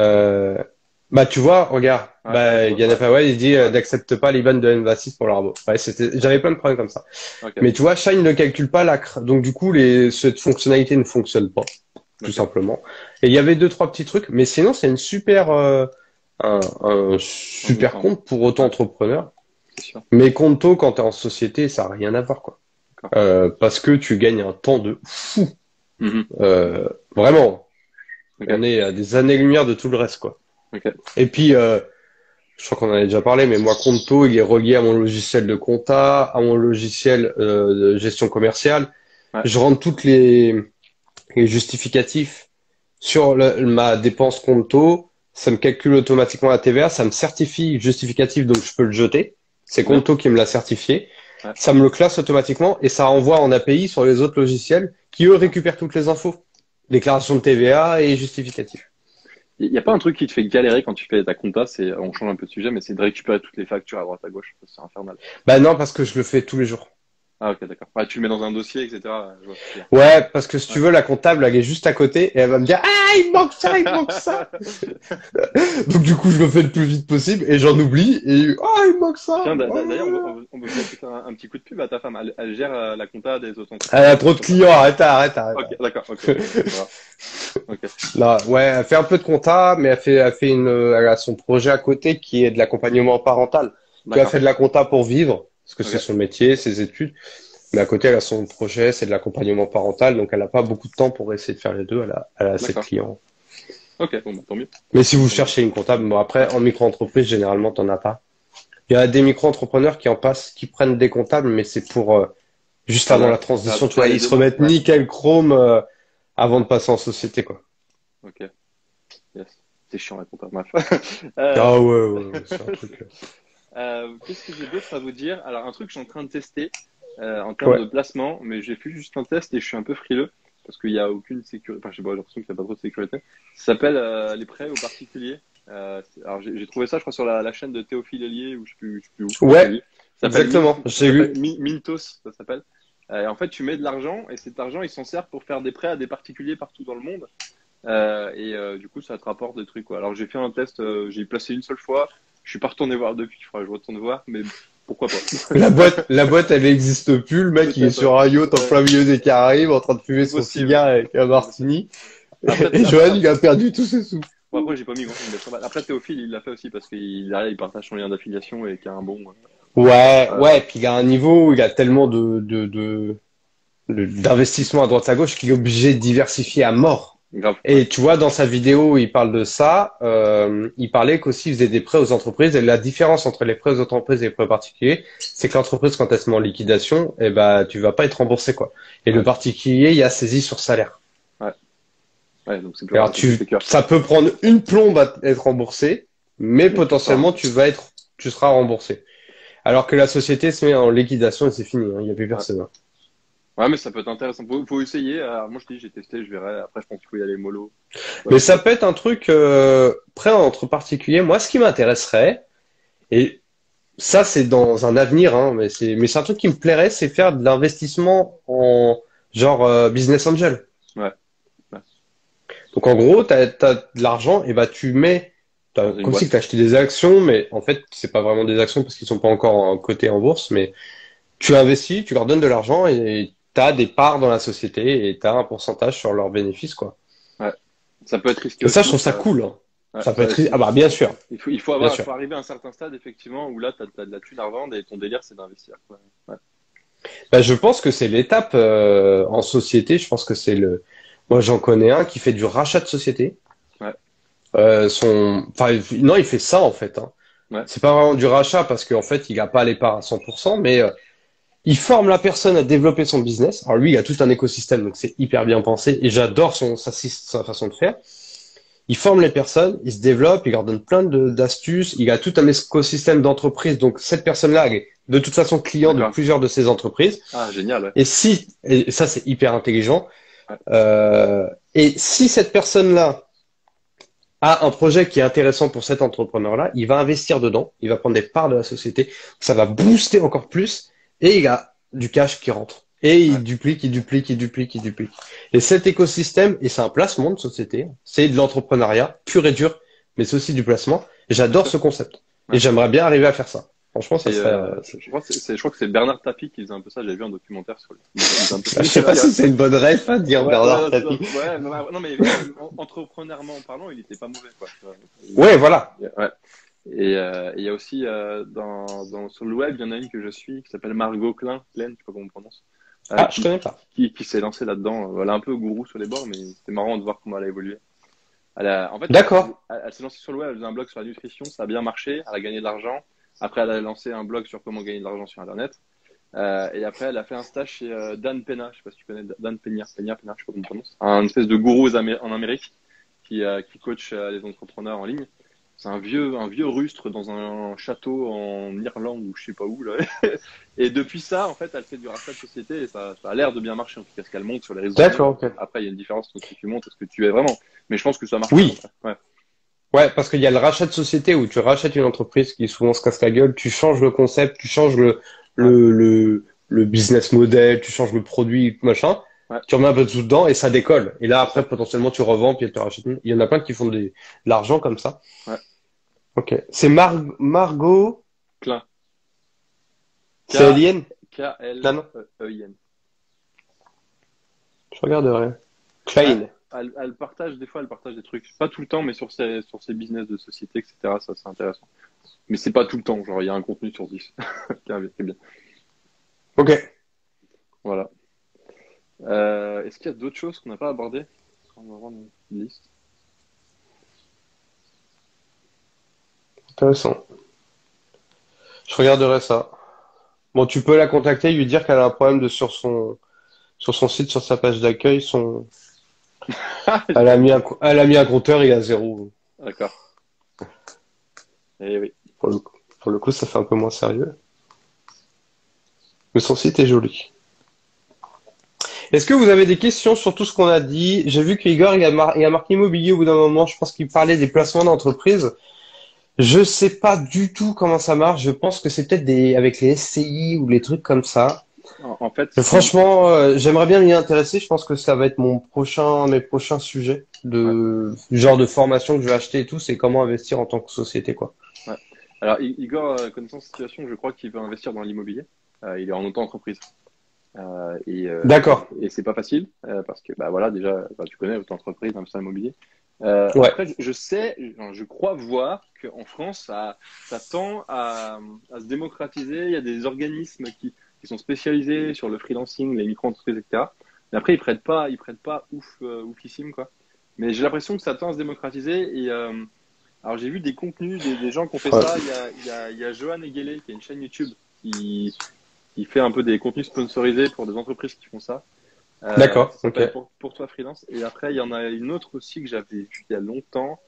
euh, bah, tu vois, regarde, Ouais, bah, ouais, Yana ouais. Fawad, il dit, euh, n'accepte pas l'IBAN de N26 pour l'arbo. Ouais, c'était, j'avais plein de problèmes comme ça. Mais tu vois, Shine ne calcule pas l'acre. Donc, du coup, les, cette fonctionnalité ne fonctionne pas. Tout simplement. Et il y avait deux, trois petits trucs. Mais sinon, c'est une super, euh, un, un super compte pour auto-entrepreneur. C'est sûr. Mais Conto, quand t'es en société, ça n'a rien à voir, quoi. Euh, parce que tu gagnes un temps de fou. Mhm. Euh, vraiment. On est à des années-lumière de tout le reste, quoi. Et puis, euh, je crois qu'on en a déjà parlé, mais moi, Conto, il est relié à mon logiciel de compta, à mon logiciel euh, de gestion commerciale. Ouais. Je rentre toutes les, les justificatifs sur le- ma dépense Conto. Ça me calcule automatiquement la TVA, ça me certifie justificatif, donc je peux le jeter. C'est Ouais. Conto qui me l'a certifié. Ouais. Ça me le classe automatiquement et ça envoie en API sur les autres logiciels qui, eux, récupèrent toutes les infos. Déclaration de TVA et justificatif. Il n'y a pas un truc qui te fait galérer quand tu fais ta compta, c'est, on change un peu de sujet, mais c'est de récupérer toutes les factures à droite à gauche. C'est infernal. Bah non, parce que je le fais tous les jours. Ah, ok, d'accord. Ouais, tu le mets dans un dossier, etc. Je vois. Ouais, parce que si tu veux, la comptable, elle est juste à côté et elle va me dire Ah, il manque ça, il manque ça. Donc, du coup, je le fais le plus vite possible et j'en oublie et Ah, il manque ça. Tiens, d'a- Oh. d'ailleurs, on, peut- faire un, un petit coup de pub à ta femme. Elle, elle gère euh, la compta des autres Elle a trop de clients, arrête, arrête, arrête. Ok, d'accord, ok. Voilà. ok. Là, ouais, elle fait un peu de compta, mais elle fait, elle fait une, elle a son projet à côté qui est de l'accompagnement parental. Elle fait de la compta pour vivre, parce que c'est son métier, ses études. Mais à côté, elle a son projet, c'est de l'accompagnement parental, donc elle n'a pas beaucoup de temps pour essayer de faire les deux. Elle a, elle a clients. Ok, bon, bah, tant mieux. Mais si vous cherchez une comptable, bon après, en micro-entreprise, généralement, t'en as pas. Il y a des micro-entrepreneurs qui en passent, qui prennent des comptables, mais c'est pour euh, juste avant ouais. la transition, tu vois, ils se remettent ouais. nickel chrome euh, avant de passer en société, quoi. Ok. Yes. C'est chiant la compta, bref. Euh, Ah ouais, ouais, ouais, c'est un truc. euh. Qu'est-ce que j'ai d'autre à vous dire? Alors, un truc que je suis en train de tester euh, en termes Ouais. de placement, mais j'ai fait juste un test et je suis un peu frileux parce qu'il n'y a aucune sécurité. Enfin, je sais pas, j'ai l'impression qu'il n'y a pas trop de sécurité. Ça s'appelle euh, les prêts aux particuliers. Euh, alors, j'ai trouvé ça, je crois, sur la, la chaîne de Théophile Hélier ou je je sais plus où. Ouais, Exactement, j'ai vu. Mintos, ça s'appelle. Euh, et en fait, tu mets de l'argent et cet argent, il s'en sert pour faire des prêts à des particuliers partout dans le monde. Euh, et euh, du coup, ça te rapporte des trucs. Quoi. Alors, j'ai fait un test, euh, j'ai placé une seule fois. Je suis pas retourné voir depuis. Il faudra que je retourne voir, mais pourquoi pas. La boîte, la boîte, elle n'existe plus. Le mec, il est sur un yacht en plein milieu des Caraïbes, en train de fumer son cigare avec un martini. Après, Et Johan, il a perdu tous ses sous. Bon, après, j'ai pas mis grand chose. Après, Théophile, il l'a fait aussi parce qu'il derrière, il partage son lien d'affiliation et qu'il a un bon. euh, Ouais, Euh, ouais, puis il a un niveau où il a tellement de, de, de- d'investissement à droite à gauche qu'il est obligé de diversifier à mort. Et tu vois, dans sa vidéo où il parle de ça, euh, il parlait qu'aussi il faisait des prêts aux entreprises. Et la différence entre les prêts aux entreprises et les prêts particuliers, c'est que l'entreprise, quand elle se met en liquidation, eh ben, tu vas pas être remboursé, quoi. Et le particulier, il a saisi sur salaire. Ouais, donc c'est plus Alors, tu, ça peut prendre une plombe à être remboursé, mais potentiellement, tu vas être, tu seras remboursé. Alors que la société se met en liquidation et c'est fini, hein, il n'y a plus personne. Ouais. mais ça peut être intéressant. Faut, faut essayer. Alors, moi, je te dis, j'ai testé, je verrai. Après, je pense qu'il faut y aller mollo. Mais ça peut être un truc euh, prêt entre particuliers. Moi, ce qui m'intéresserait, et ça, c'est dans un avenir, hein, mais c'est, mais c'est un truc qui me plairait, c'est faire de l'investissement en genre euh, business angel. Ouais. Donc en gros, tu as, de l'argent et bah tu mets as, comme si tu as acheté des actions, mais en fait, c'est pas vraiment des actions parce qu'ils sont pas encore en cotés en bourse, mais tu investis, tu leur donnes de l'argent et tu as des parts dans la société et tu as un pourcentage sur leurs bénéfices quoi. Ouais. Ça peut être risqué. Et ça, je trouve ça cool. Hein. ça peut être Ah bah bien sûr. Il faut, il faut, avoir, faut arriver à un certain stade effectivement où là tu as, de la thune à revendre et ton délire c'est d'investir. Ouais. Bah, je pense que c'est l'étape euh, en société. Je pense que c'est le moi, j'en connais un qui fait du rachat de société. Ouais. Euh, son, enfin, non, il fait ça en fait. Hein. Ouais. C'est pas vraiment du rachat parce qu'en fait, il a pas les parts à 100%, mais euh, il forme la personne à développer son business. Alors lui, il a tout un écosystème, donc c'est hyper bien pensé et j'adore son sa, sa façon de faire. Il forme les personnes, il se développe, il leur donne plein d'astuces, il a tout un écosystème d'entreprises. Donc cette personne-là est de toute façon client de plusieurs de ces entreprises. Ah, génial. Ouais. Et si, et ça c'est hyper intelligent, euh, et si cette personne-là a un projet qui est intéressant pour cet entrepreneur-là, il va investir dedans, il va prendre des parts de la société, ça va booster encore plus, et il a du cash qui rentre. Et il duplique, il duplique, il duplique, il duplique. Et cet écosystème, et c'est un placement de société, c'est de l'entrepreneuriat pur et dur, mais c'est aussi du placement. J'adore ce concept. Et j'aimerais bien arriver à faire ça. Franchement, ça serait. Euh, je, crois je, crois que c'est Bernard Tapie qui faisait un peu ça. J'avais vu un documentaire sur lui. je sais pas si c'est une bonne rêve à dire Bernard Tapie. Ouais, non, mais entrepreneurement parlant, il était pas mauvais. Quoi. ouais, voilà. Ouais. Et euh, il y a aussi euh, dans, dans, sur le web, il y en a une que je suis qui s'appelle Margot Klein, Klein, je sais pas comment on prononce. Euh, ah, je connais pas. Qui, qui s'est lancée là-dedans. Elle est un peu gourou sur les bords, mais c'était marrant de voir comment elle a évolué. Elle a, en fait, D'accord. Elle, elle s'est lancée sur le web, elle faisait un blog sur la nutrition, ça a bien marché, elle a gagné de l'argent. Après, elle a lancé un blog sur comment gagner de l'argent sur Internet. Euh, et après, elle a fait un stage chez euh, Dan Pena, je sais pas si tu connais Dan Pena, Pena, Pena je sais pas comment on prononce, un espèce de gourou en Amérique qui, euh, qui coach les entrepreneurs en ligne. C'est un vieux, un vieux rustre dans un château en Irlande ou je sais pas où là. et depuis ça, en fait, elle fait du rachat de société et ça, ça a l'air de bien marcher en tout cas, ce qu'elle monte sur les réseaux. D'accord. Okay. Après, il y a une différence entre ce que tu montes et ce que tu es vraiment. Mais je pense que ça marche. Oui. Ouais. Ouais, parce qu'il y a le rachat de société où tu rachètes une entreprise qui souvent se casse la gueule, tu changes le concept, tu changes le, le, le, le business model, tu changes le produit, machin. Ouais. Tu remets un peu de tout dedans et ça décolle. Et là, après, potentiellement, tu revends puis tu rachètes. Il y en a plein qui font des, de l'argent comme ça. Ouais. Ok. C'est Mar Margot. Klein. C'est Alien K-L-E-I-N. Je regarderai. Klein. Elle, elle, partage, des fois, elle partage des trucs. Pas tout le temps, mais sur ses, sur ses business de société, etc. Ça, c'est intéressant. Mais c'est pas tout le temps. Genre, il y a un contenu sur 10. c'est bien. Ok. Voilà. Euh, Est-ce qu'il y a d'autres choses qu'on n'a pas abordées? On va voir une liste? Intéressant. Je regarderai ça. Bon, tu peux la contacter, lui dire qu'elle a un problème de sur son sur son site, sur sa page d'accueil, son elle a mis un elle a mis un compteur, il est à zéro. D'accord. Eh oui. Pour le, pour le coup, ça fait un peu moins sérieux. Mais son site est joli. Est-ce que vous avez des questions sur tout ce qu'on a dit? J'ai vu qu'Igor, il, a mar il a marqué immobilier au bout d'un moment. Je pense qu'il parlait des placements d'entreprise. Je sais pas du tout comment ça marche. Je pense que c'est peut-être des avec les SCI ou les trucs comme ça. En, en fait, franchement, euh, j'aimerais bien m'y intéresser. Je pense que ça va être mon prochain, mes prochains sujets de ouais. genre de formation que je vais acheter et tout. C'est comment investir en tant que société, quoi. Ouais. Alors, Igor, euh, connaissant cette situation, je crois qu'il veut investir dans l'immobilier. Euh, il est en auto-entreprise. Euh, et euh, D'accord. Et c'est pas facile euh, parce que bah voilà déjà bah, tu connais auto-entreprise, investisseur immobilier. Euh, Ouais. Après, je- sais, je crois voir qu'en France, ça, ça tend à, à se démocratiser. Il y a des organismes qui, qui sont spécialisés sur le freelancing, les micro-entreprises, etc. Mais après, ils prêtent pas, ils prêtent pas ouf, euh, oufissime quoi. Mais j'ai l'impression que ça tend à se démocratiser. Et euh, alors j'ai vu des contenus des, des gens qui ont fait ça. Il y a, il y a, il y a Johan Eguele qui a une chaîne YouTube qui, qui fait un peu des contenus sponsorisés pour des entreprises qui font ça. Euh, D'accord, ça s'appelle ok. Pour, pour toi freelance. Et après il y en a une autre aussi que j'avais vue il y a longtemps.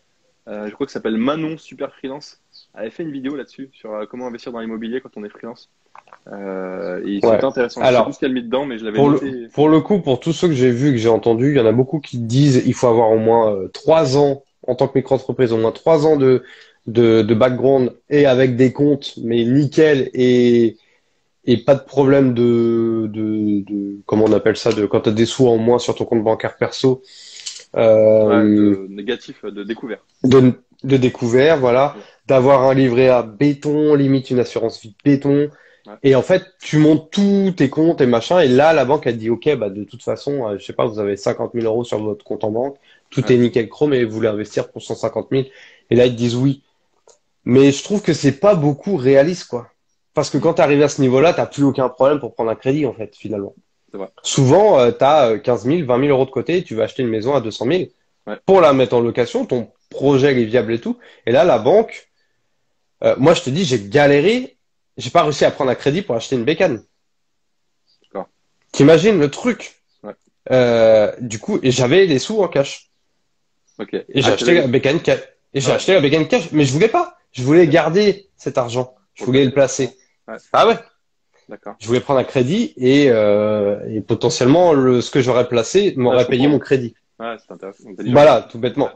Euh, je crois que ça s'appelle Manon Super Freelance. Elle avait fait une vidéo là-dessus sur euh, comment investir dans l'immobilier quand on est freelance. Euh, et Ouais. c'était intéressant. je sais Alors, plus ce mis dedans, mais je l'avais Pour noté. le, pour le coup, pour tous ceux que j'ai vus, que j'ai entendus, il y en a beaucoup qui disent il faut avoir au moins euh, trois ans en tant que micro-entreprise, au moins trois ans de, de, de background et avec des comptes, mais nickel et, et pas de problème de, de, de comment on appelle ça, de quand tu as des sous en moins sur ton compte bancaire perso, euh, Ouais, de négatif, de découvert. de, de découvert, voilà, d'avoir un livret à béton, limite une assurance vie béton. Ouais. Et en fait, tu montes tous tes comptes et machin, et là, la banque, elle dit, OK, bah, de toute façon, euh, je sais pas, vous avez 50 000 euros sur votre compte en banque, tout est nickel chrome, et vous voulez investir pour 150 000. Et là, ils te disent oui. Mais je trouve que c'est pas beaucoup réaliste, quoi. Parce que quand tu arrives à ce niveau-là, t'as plus aucun problème pour prendre un crédit, en fait, finalement. Vrai. Souvent, euh, tu as 15 000, 20 000 euros de côté, et tu vas acheter une maison à 200 000 Ouais. pour la mettre en location, ton projet est viable et tout. Et là, la banque, euh, moi, je te dis, j'ai galéré, j'ai pas réussi à prendre un crédit pour acheter une bécane. D'accord. T'imagines le truc? Ouais. Euh, du coup, et j'avais les sous en cash. Ok. Et j'ai Ah, acheté la bécane cash. Et j'ai Ouais. acheté la bécane cash. Mais je voulais pas. Je voulais garder cet argent. Je voulais le placer. Ouais. Ah ouais. D'accord. Je voulais prendre un crédit et, euh, et potentiellement le, ce que j'aurais placé m'aurait Ouais, payé comprends. mon crédit. Ouais, c'est intéressant. Voilà, tout bêtement.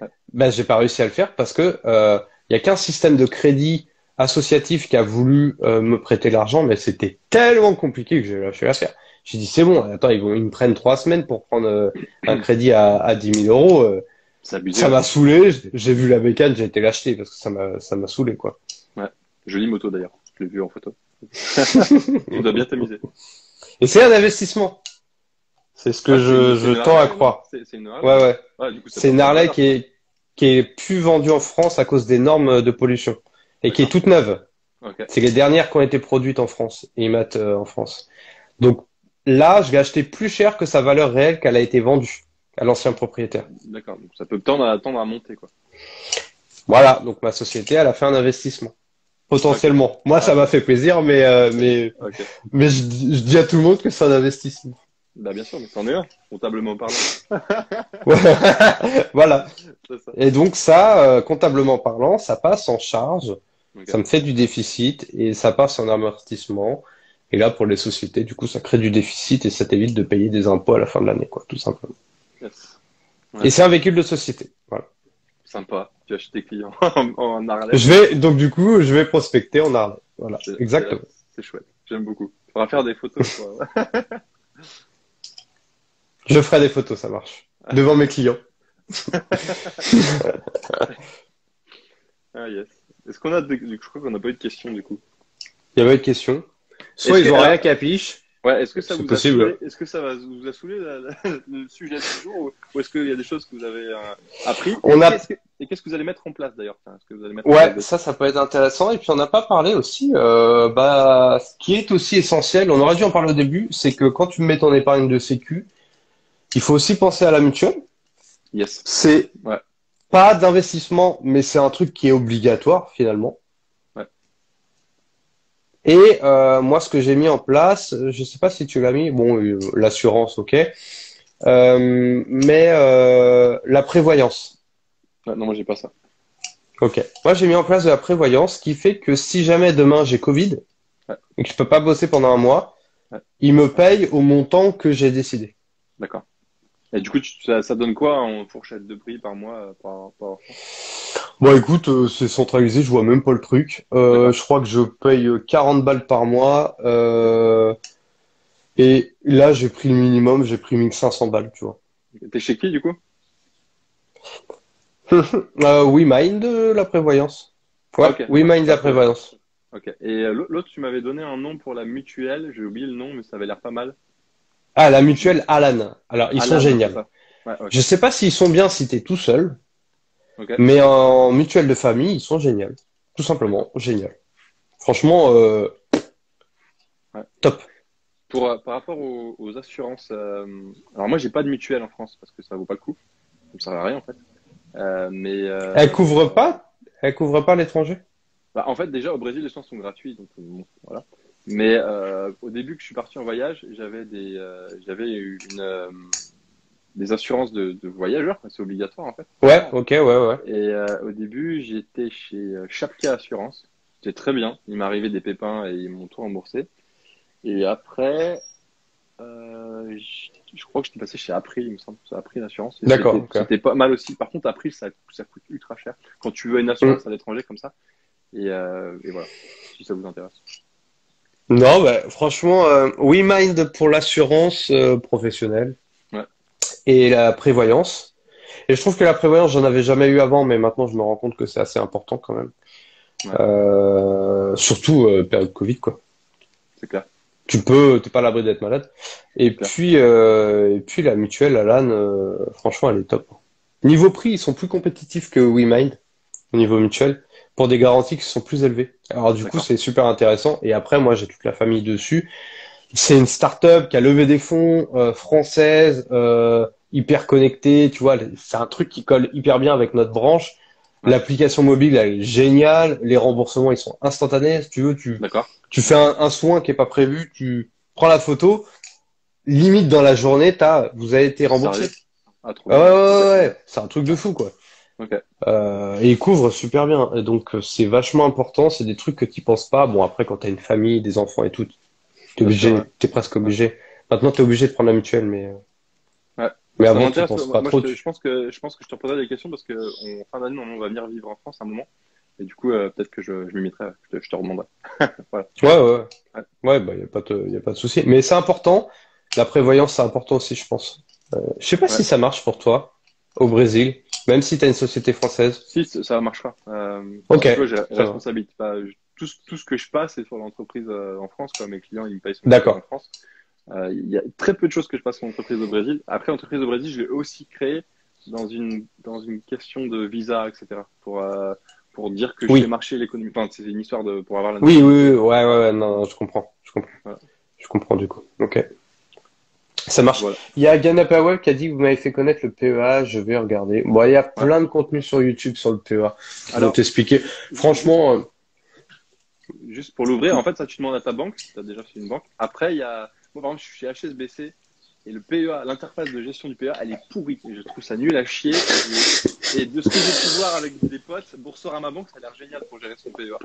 Ouais. Ben, j'ai pas réussi à le faire parce que euh, il y a qu'un système de crédit associatif qui a voulu euh, me prêter l'argent, mais c'était tellement compliqué que j'ai lâché l'affaire. J'ai dit c'est bon, attends, ils vont, ils me prennent trois semaines pour prendre euh, un crédit à, à 10 000 euros. euh, abusé. ça m'a saoulé. J'ai- vu la bécane, j'ai été l'acheter parce que ça m'a, ça m'a saoulé quoi. Jolie moto d'ailleurs. L'ai vu en photo. tu dois bien t'amuser. Et c'est un investissement. C'est ce que Ah, je, tends à croire. C'est une Harley. Ouais ouais. Ça C'est une Harley qui est qui est plus vendue en France à cause des normes de pollution et qui est toute neuve. C'est les dernières qui ont été produites en France et IMAT euh, en France. Donc là, je l'ai acheté plus cher que sa valeur réelle qu'elle a été vendue à l'ancien propriétaire. D'accord. Donc ça peut tendre à, tendre à monter quoi. Voilà, donc ma société, elle a fait un investissement. Potentiellement. Moi, ça m'a fait plaisir, mais euh, mais je, dis- je dis à tout le monde que c'est un investissement. Bah bien sûr, mais c'en est un, comptablement parlant. voilà. Ça. Et donc ça, euh, comptablement parlant, ça passe en charge. Ça me fait du déficit et ça passe en amortissement. Et là, pour les sociétés, du coup, ça crée du déficit et ça t'évite de payer des impôts à la fin de l'année, quoi, tout simplement. Yes. Ouais. Et c'est un véhicule de société. Voilà. Sympa. Tu achètes tes clients en, en. Je vais, donc du coup, je vais prospecter en Harley. Voilà, exactement. C'est chouette. J'aime beaucoup. On va faire des photos. quoi. Je ferai des photos, ça marche. Devant mes clients. ah yes. Est-ce qu'on a des... Je crois qu'on n'a pas eu de questions du coup. Il y avait une question. Soit Est-ce ils que- ont rien affiche. Ouais, est-ce que ça vous possible. a saoulé Est-ce que ça va vous a saoulé la- la- le sujet du jour ou, est-ce qu'il y a des choses que vous avez euh, appris On Et a- qu'est-ce que- vous allez mettre en place d'ailleurs Ouais, ça, ça peut être intéressant. Et puis, on n'a pas parlé aussi, euh, bah, ce qui est aussi essentiel, on aurait dû en parler au début, c'est que quand tu mets ton épargne de sécu, il faut aussi penser à la mutuelle. Yes. C'est Ouais. pas d'investissement, mais c'est un truc qui est obligatoire finalement. Et euh, moi, ce que j'ai mis en place, je sais pas si tu l'as mis, bon, euh, l'assurance, ok, Euh, mais euh, la prévoyance. Ouais, non, moi j'ai pas ça. Ok. Moi, j'ai mis en place de la prévoyance, qui fait que si jamais demain j'ai Covid Ouais. et que je peux pas bosser pendant un mois, Ouais. il me paye au montant que j'ai décidé. D'accord. Et du coup, tu- ça, ça donne quoi en fourchette de prix par mois euh, par, Bon, écoute, euh, c'est centralisé, je vois même pas le truc. Euh, je crois que je paye 40 balles par mois. euh, et là, j'ai pris le minimum, j'ai pris 1500 balles, tu vois. T'es chez qui du coup? WeMind, euh, la prévoyance. Ouais, Ok. WeMind, la prévoyance. Ok. Et l'au- l'autre, tu m'avais donné un nom pour la mutuelle. J'ai oublié le nom, mais ça avait l'air pas mal. Ah, la mutuelle Alan. Alors, ils sont géniaux. Ouais, ok. Je sais pas s'ils sont bien si t'es tout seul, mais en mutuelle de famille, ils sont géniaux. Tout simplement, génial. Franchement, euh, Ouais. top. Pour, euh, par rapport aux, aux assurances, euh, alors moi j'ai pas de mutuelle en France parce que ça vaut pas le coup. ça me servait à rien en fait. Mais Elle couvre pas, elle couvre pas l'étranger? bah, en fait, déjà au Brésil, les soins sont gratuits, donc bon, voilà. Mais euh, au début que je suis parti en voyage, j'avais des, euh, j'avais une, euh, des assurances de, de voyageurs, c'est obligatoire en fait. Ouais, ok, ouais, ouais. Et euh, au début, j'étais chez euh, Chapka Assurance. C'était très bien. Il arrivé des pépins et ils m'ont tout remboursé. Et après, euh, je, crois que j'étais passé chez April, il me semble. C'est April Assurance. D'accord, C'était pas mal aussi. Par contre, April, ça, ça coûte ultra cher. Quand tu veux une assurance à l'étranger comme ça. Et, euh, et voilà, si ça vous intéresse. Non, bah, franchement, euh, WeMind pour l'assurance euh, professionnelle Ouais. et la prévoyance. Et je trouve que la prévoyance, j'en avais jamais eu avant, mais maintenant je me rends compte que c'est assez important quand même. Ouais. Euh, surtout euh, période Covid, quoi. C'est clair. Tu peux, t'es pas à l'abri d'être malade. Et puis, euh, et puis la mutuelle, Alan, euh, franchement, elle est top. Niveau prix, ils sont plus compétitifs que WeMind au niveau mutuel pour des garanties qui sont plus élevées. Alors du coup, c'est super intéressant. Et après, moi, j'ai toute la famille dessus. C'est une start-up qui a levé des fonds euh, française, euh, hyper connectée. Tu vois, c'est un truc qui colle hyper bien avec notre branche. L'application mobile, elle est géniale. Les remboursements, ils sont instantanés. Si tu veux, tu tu fais un, un soin qui est pas prévu, tu prends la photo, limite dans la journée, t'as, vous avez été remboursé. Ah, ouais, ouais, ouais, ouais. c'est un truc de fou, quoi. Euh, et il couvre super bien. Et donc, euh, c'est vachement important. C'est des trucs que tu penses pas. Bon, après, quand t'as une famille, des enfants et tout, t'es Bien obligé, ouais. presque obligé. Maintenant, t'es obligé de prendre la mutuelle, mais, euh, Ouais. mais avant, tu penses pas moi, trop. je, te- tu- je pense que je pense que je te reposerai des questions parce que en fin d'année, on va venir vivre en France un moment. Et du coup, euh, peut-être que je, je m'y mettrai. Je te, je te. Ouais, ouais, ouais. Ouais. Ouais, bah, y a pas de, y a pas de souci. Mais c'est important. La prévoyance, c'est important aussi, je pense. Euh, je sais pas Ouais. si ça marche pour toi au Brésil, même si t'as une société française. Si, ça marchera. Euh, Ok, tu j'ai la responsabilité. Je- tout, ce- tout ce que je passe, c'est sur l'entreprise euh, en France. Quoi. Mes clients, ils me payent sur l'entreprise en France. Euh, Il y a très peu de choses que je passe sur l'entreprise au Brésil. Après, l'entreprise au Brésil, je l'ai aussi créée dans une, dans une question de visa, etc. Pour, euh, pour dire que Oui. je fais marcher l'économie. Enfin, c'est une histoire de, pour avoir la Oui, oui, oui, ouais, ouais, ouais, non, non, je comprends, je comprends. Voilà. Je comprends du coup. Ok. Ça marche. Voilà. Il y a Gana Powell qui a dit que vous m'avez fait connaître le PEA, je vais regarder. Bon, il y a plein de contenu sur YouTube sur le PEA. Alors, t'expliquer. Franchement, euh, Juste pour l'ouvrir, en fait, ça, tu demandes à ta banque, si tu as déjà fait une banque. Après, il y a. Moi, par exemple, je suis chez HSBC et le PEA, l'interface de gestion du PEA, elle est pourrie. Et je trouve ça nul à chier. Et, et de ce que j'ai pu voir avec des potes, Boursorama Banque, ça a l'air génial pour gérer son PEA.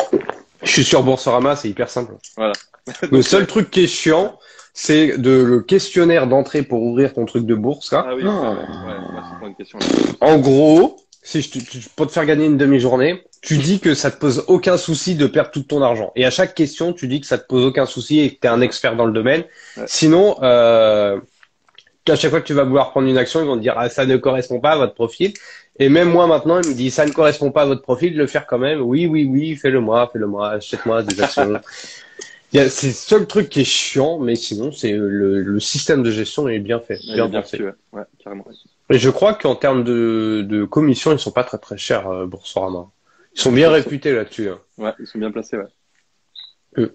je suis sur Boursorama, c'est hyper simple. Voilà. Le seul truc qui est chiant, c'est de le questionnaire d'entrée pour ouvrir ton truc de bourse. là. Ah oui, Oh. ouais, ouais, c'est pas une question. En gros, si je te, tu- pour te faire gagner une demi-journée, tu dis que ça te pose aucun souci de perdre tout ton argent. Et à chaque question, tu dis que ça te pose aucun souci et que tu es un expert dans le domaine. Ouais. Sinon, euh, à chaque fois que tu vas vouloir prendre une action, ils vont te dire ah, ça ne correspond pas à votre profil. Et même moi maintenant, il me dit ça ne correspond pas à votre profil, de le faire quand même. Oui, oui, oui, fais-le moi, fais-le moi, achète-moi des actions. Il y a- C'est le seul truc qui est chiant, mais sinon, c'est le, le système de gestion est bien fait, bien bien pensé. reçu, ouais. carrément. Et je crois qu'en termes de, de commission, ils sont pas très très chers, euh, Boursorama. Ils sont bien Ils sont- réputés là-dessus. Hein. Ouais, ils sont bien placés, ouais. Euh.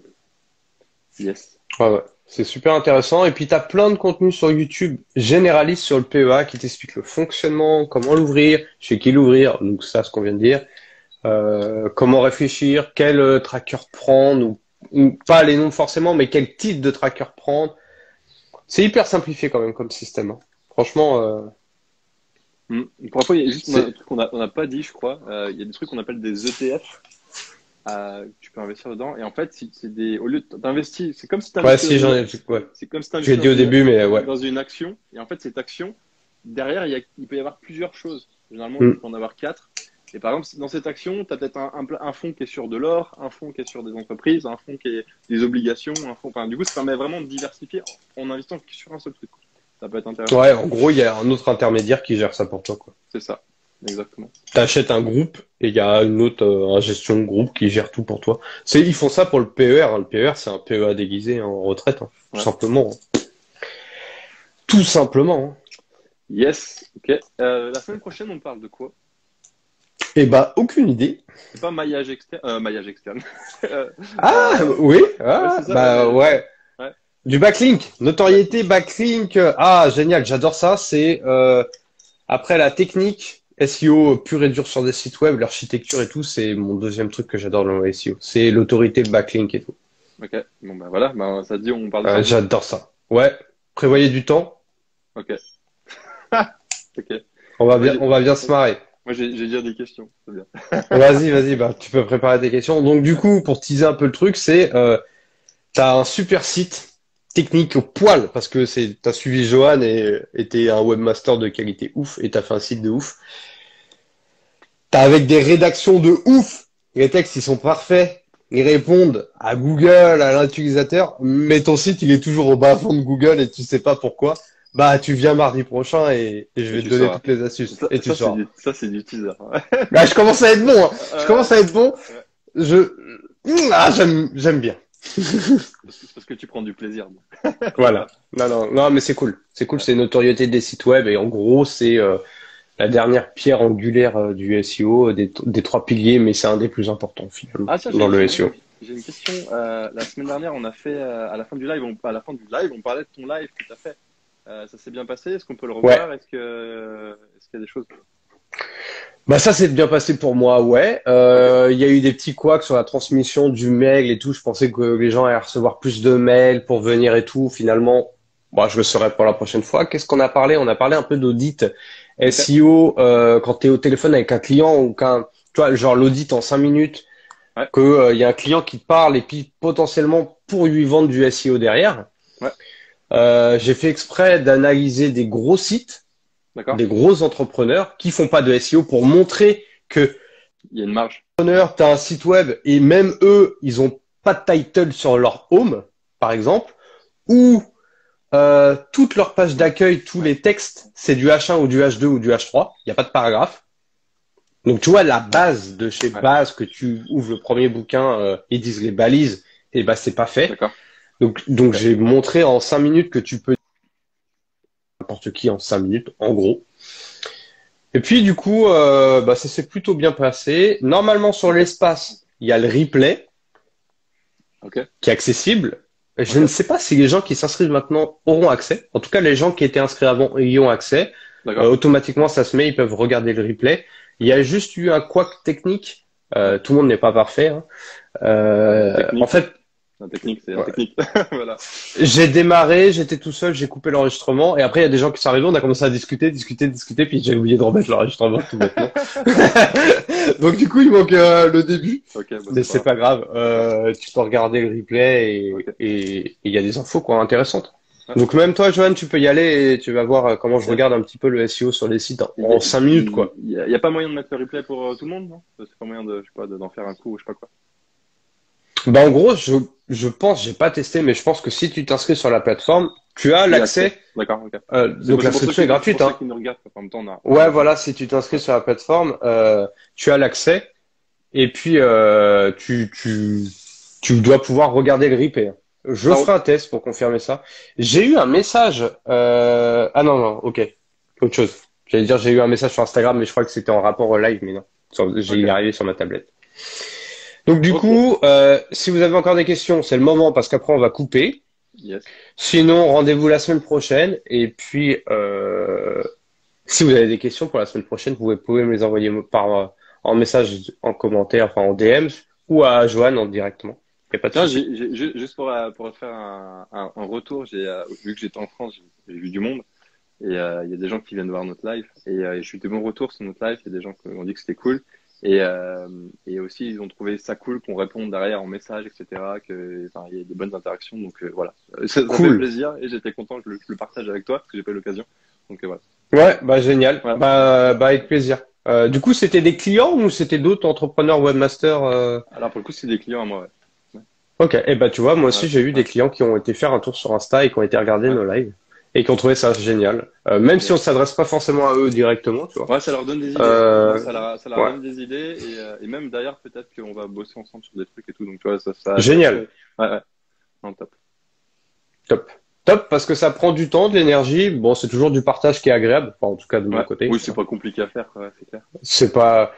Yes. Ouais, ouais. C'est super intéressant. Et puis, tu as plein de contenus sur YouTube généralistes sur le PEA qui t'expliquent le fonctionnement, comment l'ouvrir, chez qui l'ouvrir, donc ça, ce qu'on vient de dire, euh, comment réfléchir, quel euh, tracker prendre, ou, ou pas les noms forcément, mais quel type de tracker prendre. C'est hyper simplifié quand même comme système. hein. Franchement, euh, Hmm. Pour info, il y a juste un truc qu'on n'a pas dit, je crois. Euh, il y a des trucs qu'on appelle des ETF. Euh, tu peux investir dedans. Et en fait, c'est des, au lieu d'investir, c'est comme si tu ouais, si j'en ai, ouais. C'est comme si tu dit au début, mais ouais. dans une action. Et en fait, cette action, derrière, il, y a- il peut y avoir plusieurs choses. Généralement, Mm. il peut en avoir quatre. Et par exemple, dans cette action, tu as peut-être un, un, fonds qui est sur de l'or, un fonds qui est sur des entreprises, un fonds qui est des obligations, un fonds. Enfin, du coup, ça permet vraiment de diversifier en, en investissant que sur un seul truc. Ça peut être intéressant. Ouais, en gros, il y a un autre intermédiaire qui gère ça pour toi, quoi. C'est ça. Exactement. T'achètes un groupe et il y a une autre euh, un gestion de groupe qui gère tout pour toi. C'est ils font ça pour le PER. hein. Le PER c'est un PEA déguisé en retraite, hein. tout simplement. hein. Tout simplement. hein. Yes. Ok. Euh, la semaine prochaine, on parle de quoi? Eh bah aucune idée. C'est pas maillage externe. Euh, maillage externe. Ah oui. Ah, Ouais, c'est ça, bah ouais. Du backlink, notoriété backlink. Ah génial, j'adore ça. C'est Après, la technique, SEO pur et dur sur des sites web, l'architecture et tout, c'est mon deuxième truc que j'adore dans le SEO. C'est l'autorité, le backlink et tout. Ok, bon bah voilà, bah, ça dit, on parle de Euh, ça. j'adore ça. Ouais, prévoyez du temps. Ok. ok. On va bien, on va bien se marrer. Moi, j'ai déjà des questions. Vas-y, vas-y, bah, tu peux préparer tes questions. Donc, du coup, pour teaser un peu le truc, c'est, euh, t'as un super site technique au poil, parce que c'est, t'as suivi Johan et, et t'es un webmaster de qualité ouf, et t'as fait un site de ouf. T'as avec des rédactions de ouf. Les textes, ils sont parfaits. Ils répondent à Google, à l'utilisateur, mais ton site, il est toujours au bas fond de Google et tu sais pas pourquoi. Bah, tu viens mardi prochain et, et je vais Et te donner sauras. toutes les astuces. Ça, et tu ça, du- ça, c'est du teaser. Là, je commence à être bon. hein. Je commence à être bon. Je, ah, j'aime, j'aime bien. Parce que- parce que tu prends du plaisir. Voilà. Non, non, non, mais c'est cool. C'est cool. C'est une notoriété des sites web et en gros, c'est euh, la dernière pierre angulaire euh, du SEO, des, des trois piliers, mais c'est un des plus importants finalement Ah, dans le SEO. J'ai une question. Euh, la semaine dernière, on a fait euh, à la fin du live, on, à la fin du live, on parlait de ton live que tu as fait. Euh, ça s'est bien passé? Est-ce qu'on peut le revoir? Est-ce que est-ce qu'il y a des choses? Bah ça s'est bien passé pour moi, ouais. Euh, Il y a eu des petits couacs sur la transmission du mail et tout. Je pensais que les gens allaient recevoir plus de mails pour venir et tout. Finalement, bah, je le saurai pour la prochaine fois. Qu'est-ce qu'on a parlé? On a parlé un peu d'audit SEO euh, quand tu es au téléphone avec un client ou qu'un, tu vois, genre l'audit en cinq minutes, Ouais. que euh, y a un client qui te parle et puis potentiellement pour lui vendre du SEO derrière. Ouais. Euh, J'ai fait exprès d'analyser des gros sites des gros entrepreneurs qui font pas de SEO pour montrer que Il y a une marge. entrepreneur, tu as un site web et même eux, ils ont pas de title sur leur home, par exemple, ou euh, toute leur page d'accueil, tous les textes, c'est du H1 ou du H2 ou du H3, il n'y a pas de paragraphe. Donc tu vois la base de chez base que tu ouvres le premier bouquin, euh, ils disent les balises, et bah c'est pas fait. Donc, donc j'ai montré en cinq minutes que tu peux n'importe qui en cinq minutes, en gros. Et puis du coup, euh, bah, ça s'est plutôt bien passé. Normalement sur l'espace, il y a le replay qui est accessible. Je ne sais pas si les gens qui s'inscrivent maintenant auront accès. En tout cas, les gens qui étaient inscrits avant y ont accès. Euh, automatiquement, ça se met, ils peuvent regarder le replay. Il y a juste eu un couac technique. Euh, tout le monde n'est pas parfait. hein. Euh, en fait, La technique, c'est la Ouais. technique. voilà. j'ai démarré, j'étais tout seul, j'ai coupé l'enregistrement et après il y a des gens qui sont arrivés, on a commencé à discuter, discuter, discuter, puis j'ai oublié de remettre l'enregistrement tout bêtement. Donc du coup il manque euh, le début, bah, mais c'est pas grave. Euh, tu peux regarder le replay et Ok. et- et il y a des infos quoi intéressantes. Ouais. Donc même toi Johan, tu peux y aller et tu vas voir euh, comment je regarde un petit peu le SEO sur les sites en a- 5 minutes quoi. Il y, a, pas moyen de mettre le replay pour euh, tout le monde, non? C'est pas moyen de, je sais pas, de- d'en faire un coup ou je sais pas quoi. Bah en gros je je pense, j'ai pas testé, mais je pense que si tu t'inscris sur la plateforme, tu as l'accès. D'accord. Ok. euh, donc l'inscription est gratuite. Hein. temps, a. Ouais, voilà, si tu t'inscris sur la plateforme, euh, tu as l'accès et puis euh, tu, tu, tu dois pouvoir regarder le replay. Je Ah, ferai un test pour confirmer ça. J'ai eu un message. Euh... Ah non, non, ok. Autre chose. J'allais dire, j'ai eu un message sur Instagram, mais je crois que c'était en rapport au live, mais non. J'ai Ok. il est arrivé sur ma tablette. Donc du coup, euh, si vous avez encore des questions, c'est le moment parce qu'après on va couper. Yes. Sinon, rendez-vous la semaine prochaine. Et puis, euh, si vous avez des questions pour la semaine prochaine, vous pouvez me les envoyer par, euh, en message, en commentaire, enfin en DM, ou à Johan en directement. Y a pas de juste pour, pour faire un, un, un retour, j'ai vu que j'étais en France, j'ai vu du monde. Et euh, il y a des gens qui viennent voir notre live. Et euh, j'ai eu des bons retours sur notre live. Il y a des gens qui ont dit que c'était cool. Et, euh, et aussi, ils ont trouvé ça cool qu'on réponde derrière en message, etc. Que, enfin, il y a des bonnes interactions. Donc euh, voilà, ça, ça Cool. fait plaisir. Et j'étais content que je, le- je le partage avec toi parce que j'ai pas eu l'occasion. Donc euh, voilà. Ouais, bah génial. Voilà. Bah, bah avec plaisir. Euh, du coup, c'était des clients ou c'était d'autres entrepreneurs webmasters euh... Alors pour le coup, c'est des clients à moi. Ouais. Ok, et bah tu vois, moi aussi Ouais. j'ai eu des clients qui ont été faire un tour sur Insta et qui ont été regarder Ouais. nos lives et qui ont trouvé ça génial. Euh, même si on s'adresse pas forcément à eux directement, tu vois. Ouais, ça leur donne des idées. Euh, ça leur, ça leur ouais. donne des idées. Et, euh, et même d'ailleurs, peut-être qu'on va bosser ensemble sur des trucs et tout. Donc tu vois, ça, ça. Génial. Ouais, ouais. Non, top. Top. Top parce que ça prend du temps, de l'énergie. Bon, c'est toujours du partage qui est agréable. Enfin, en tout cas de mon côté. Oui, c'est pas compliqué à faire, c'est clair. C'est pas.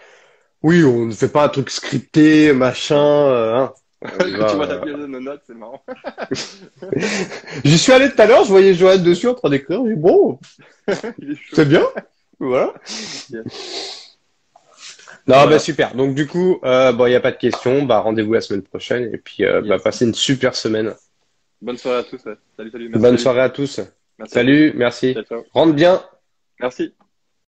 Oui, on ne fait pas un truc scripté, machin. euh, hein. Tu vois euh. la pile de nos notes, c'est marrant. J'y suis allé tout à l'heure, je voyais Joanne dessus en train d'écrire. J'ai dit, bon, c'est bien. Voilà. Non, Voilà. bah super. Donc du coup, euh, bon, il n'y a pas de questions. Bah, rendez-vous la semaine prochaine et puis euh, bah, passez une super semaine. Bonne soirée à tous. Salut, salut. Merci, Bonne salut. soirée à tous. Merci. Salut, merci. Ciao, ciao. Rentre bien. Merci.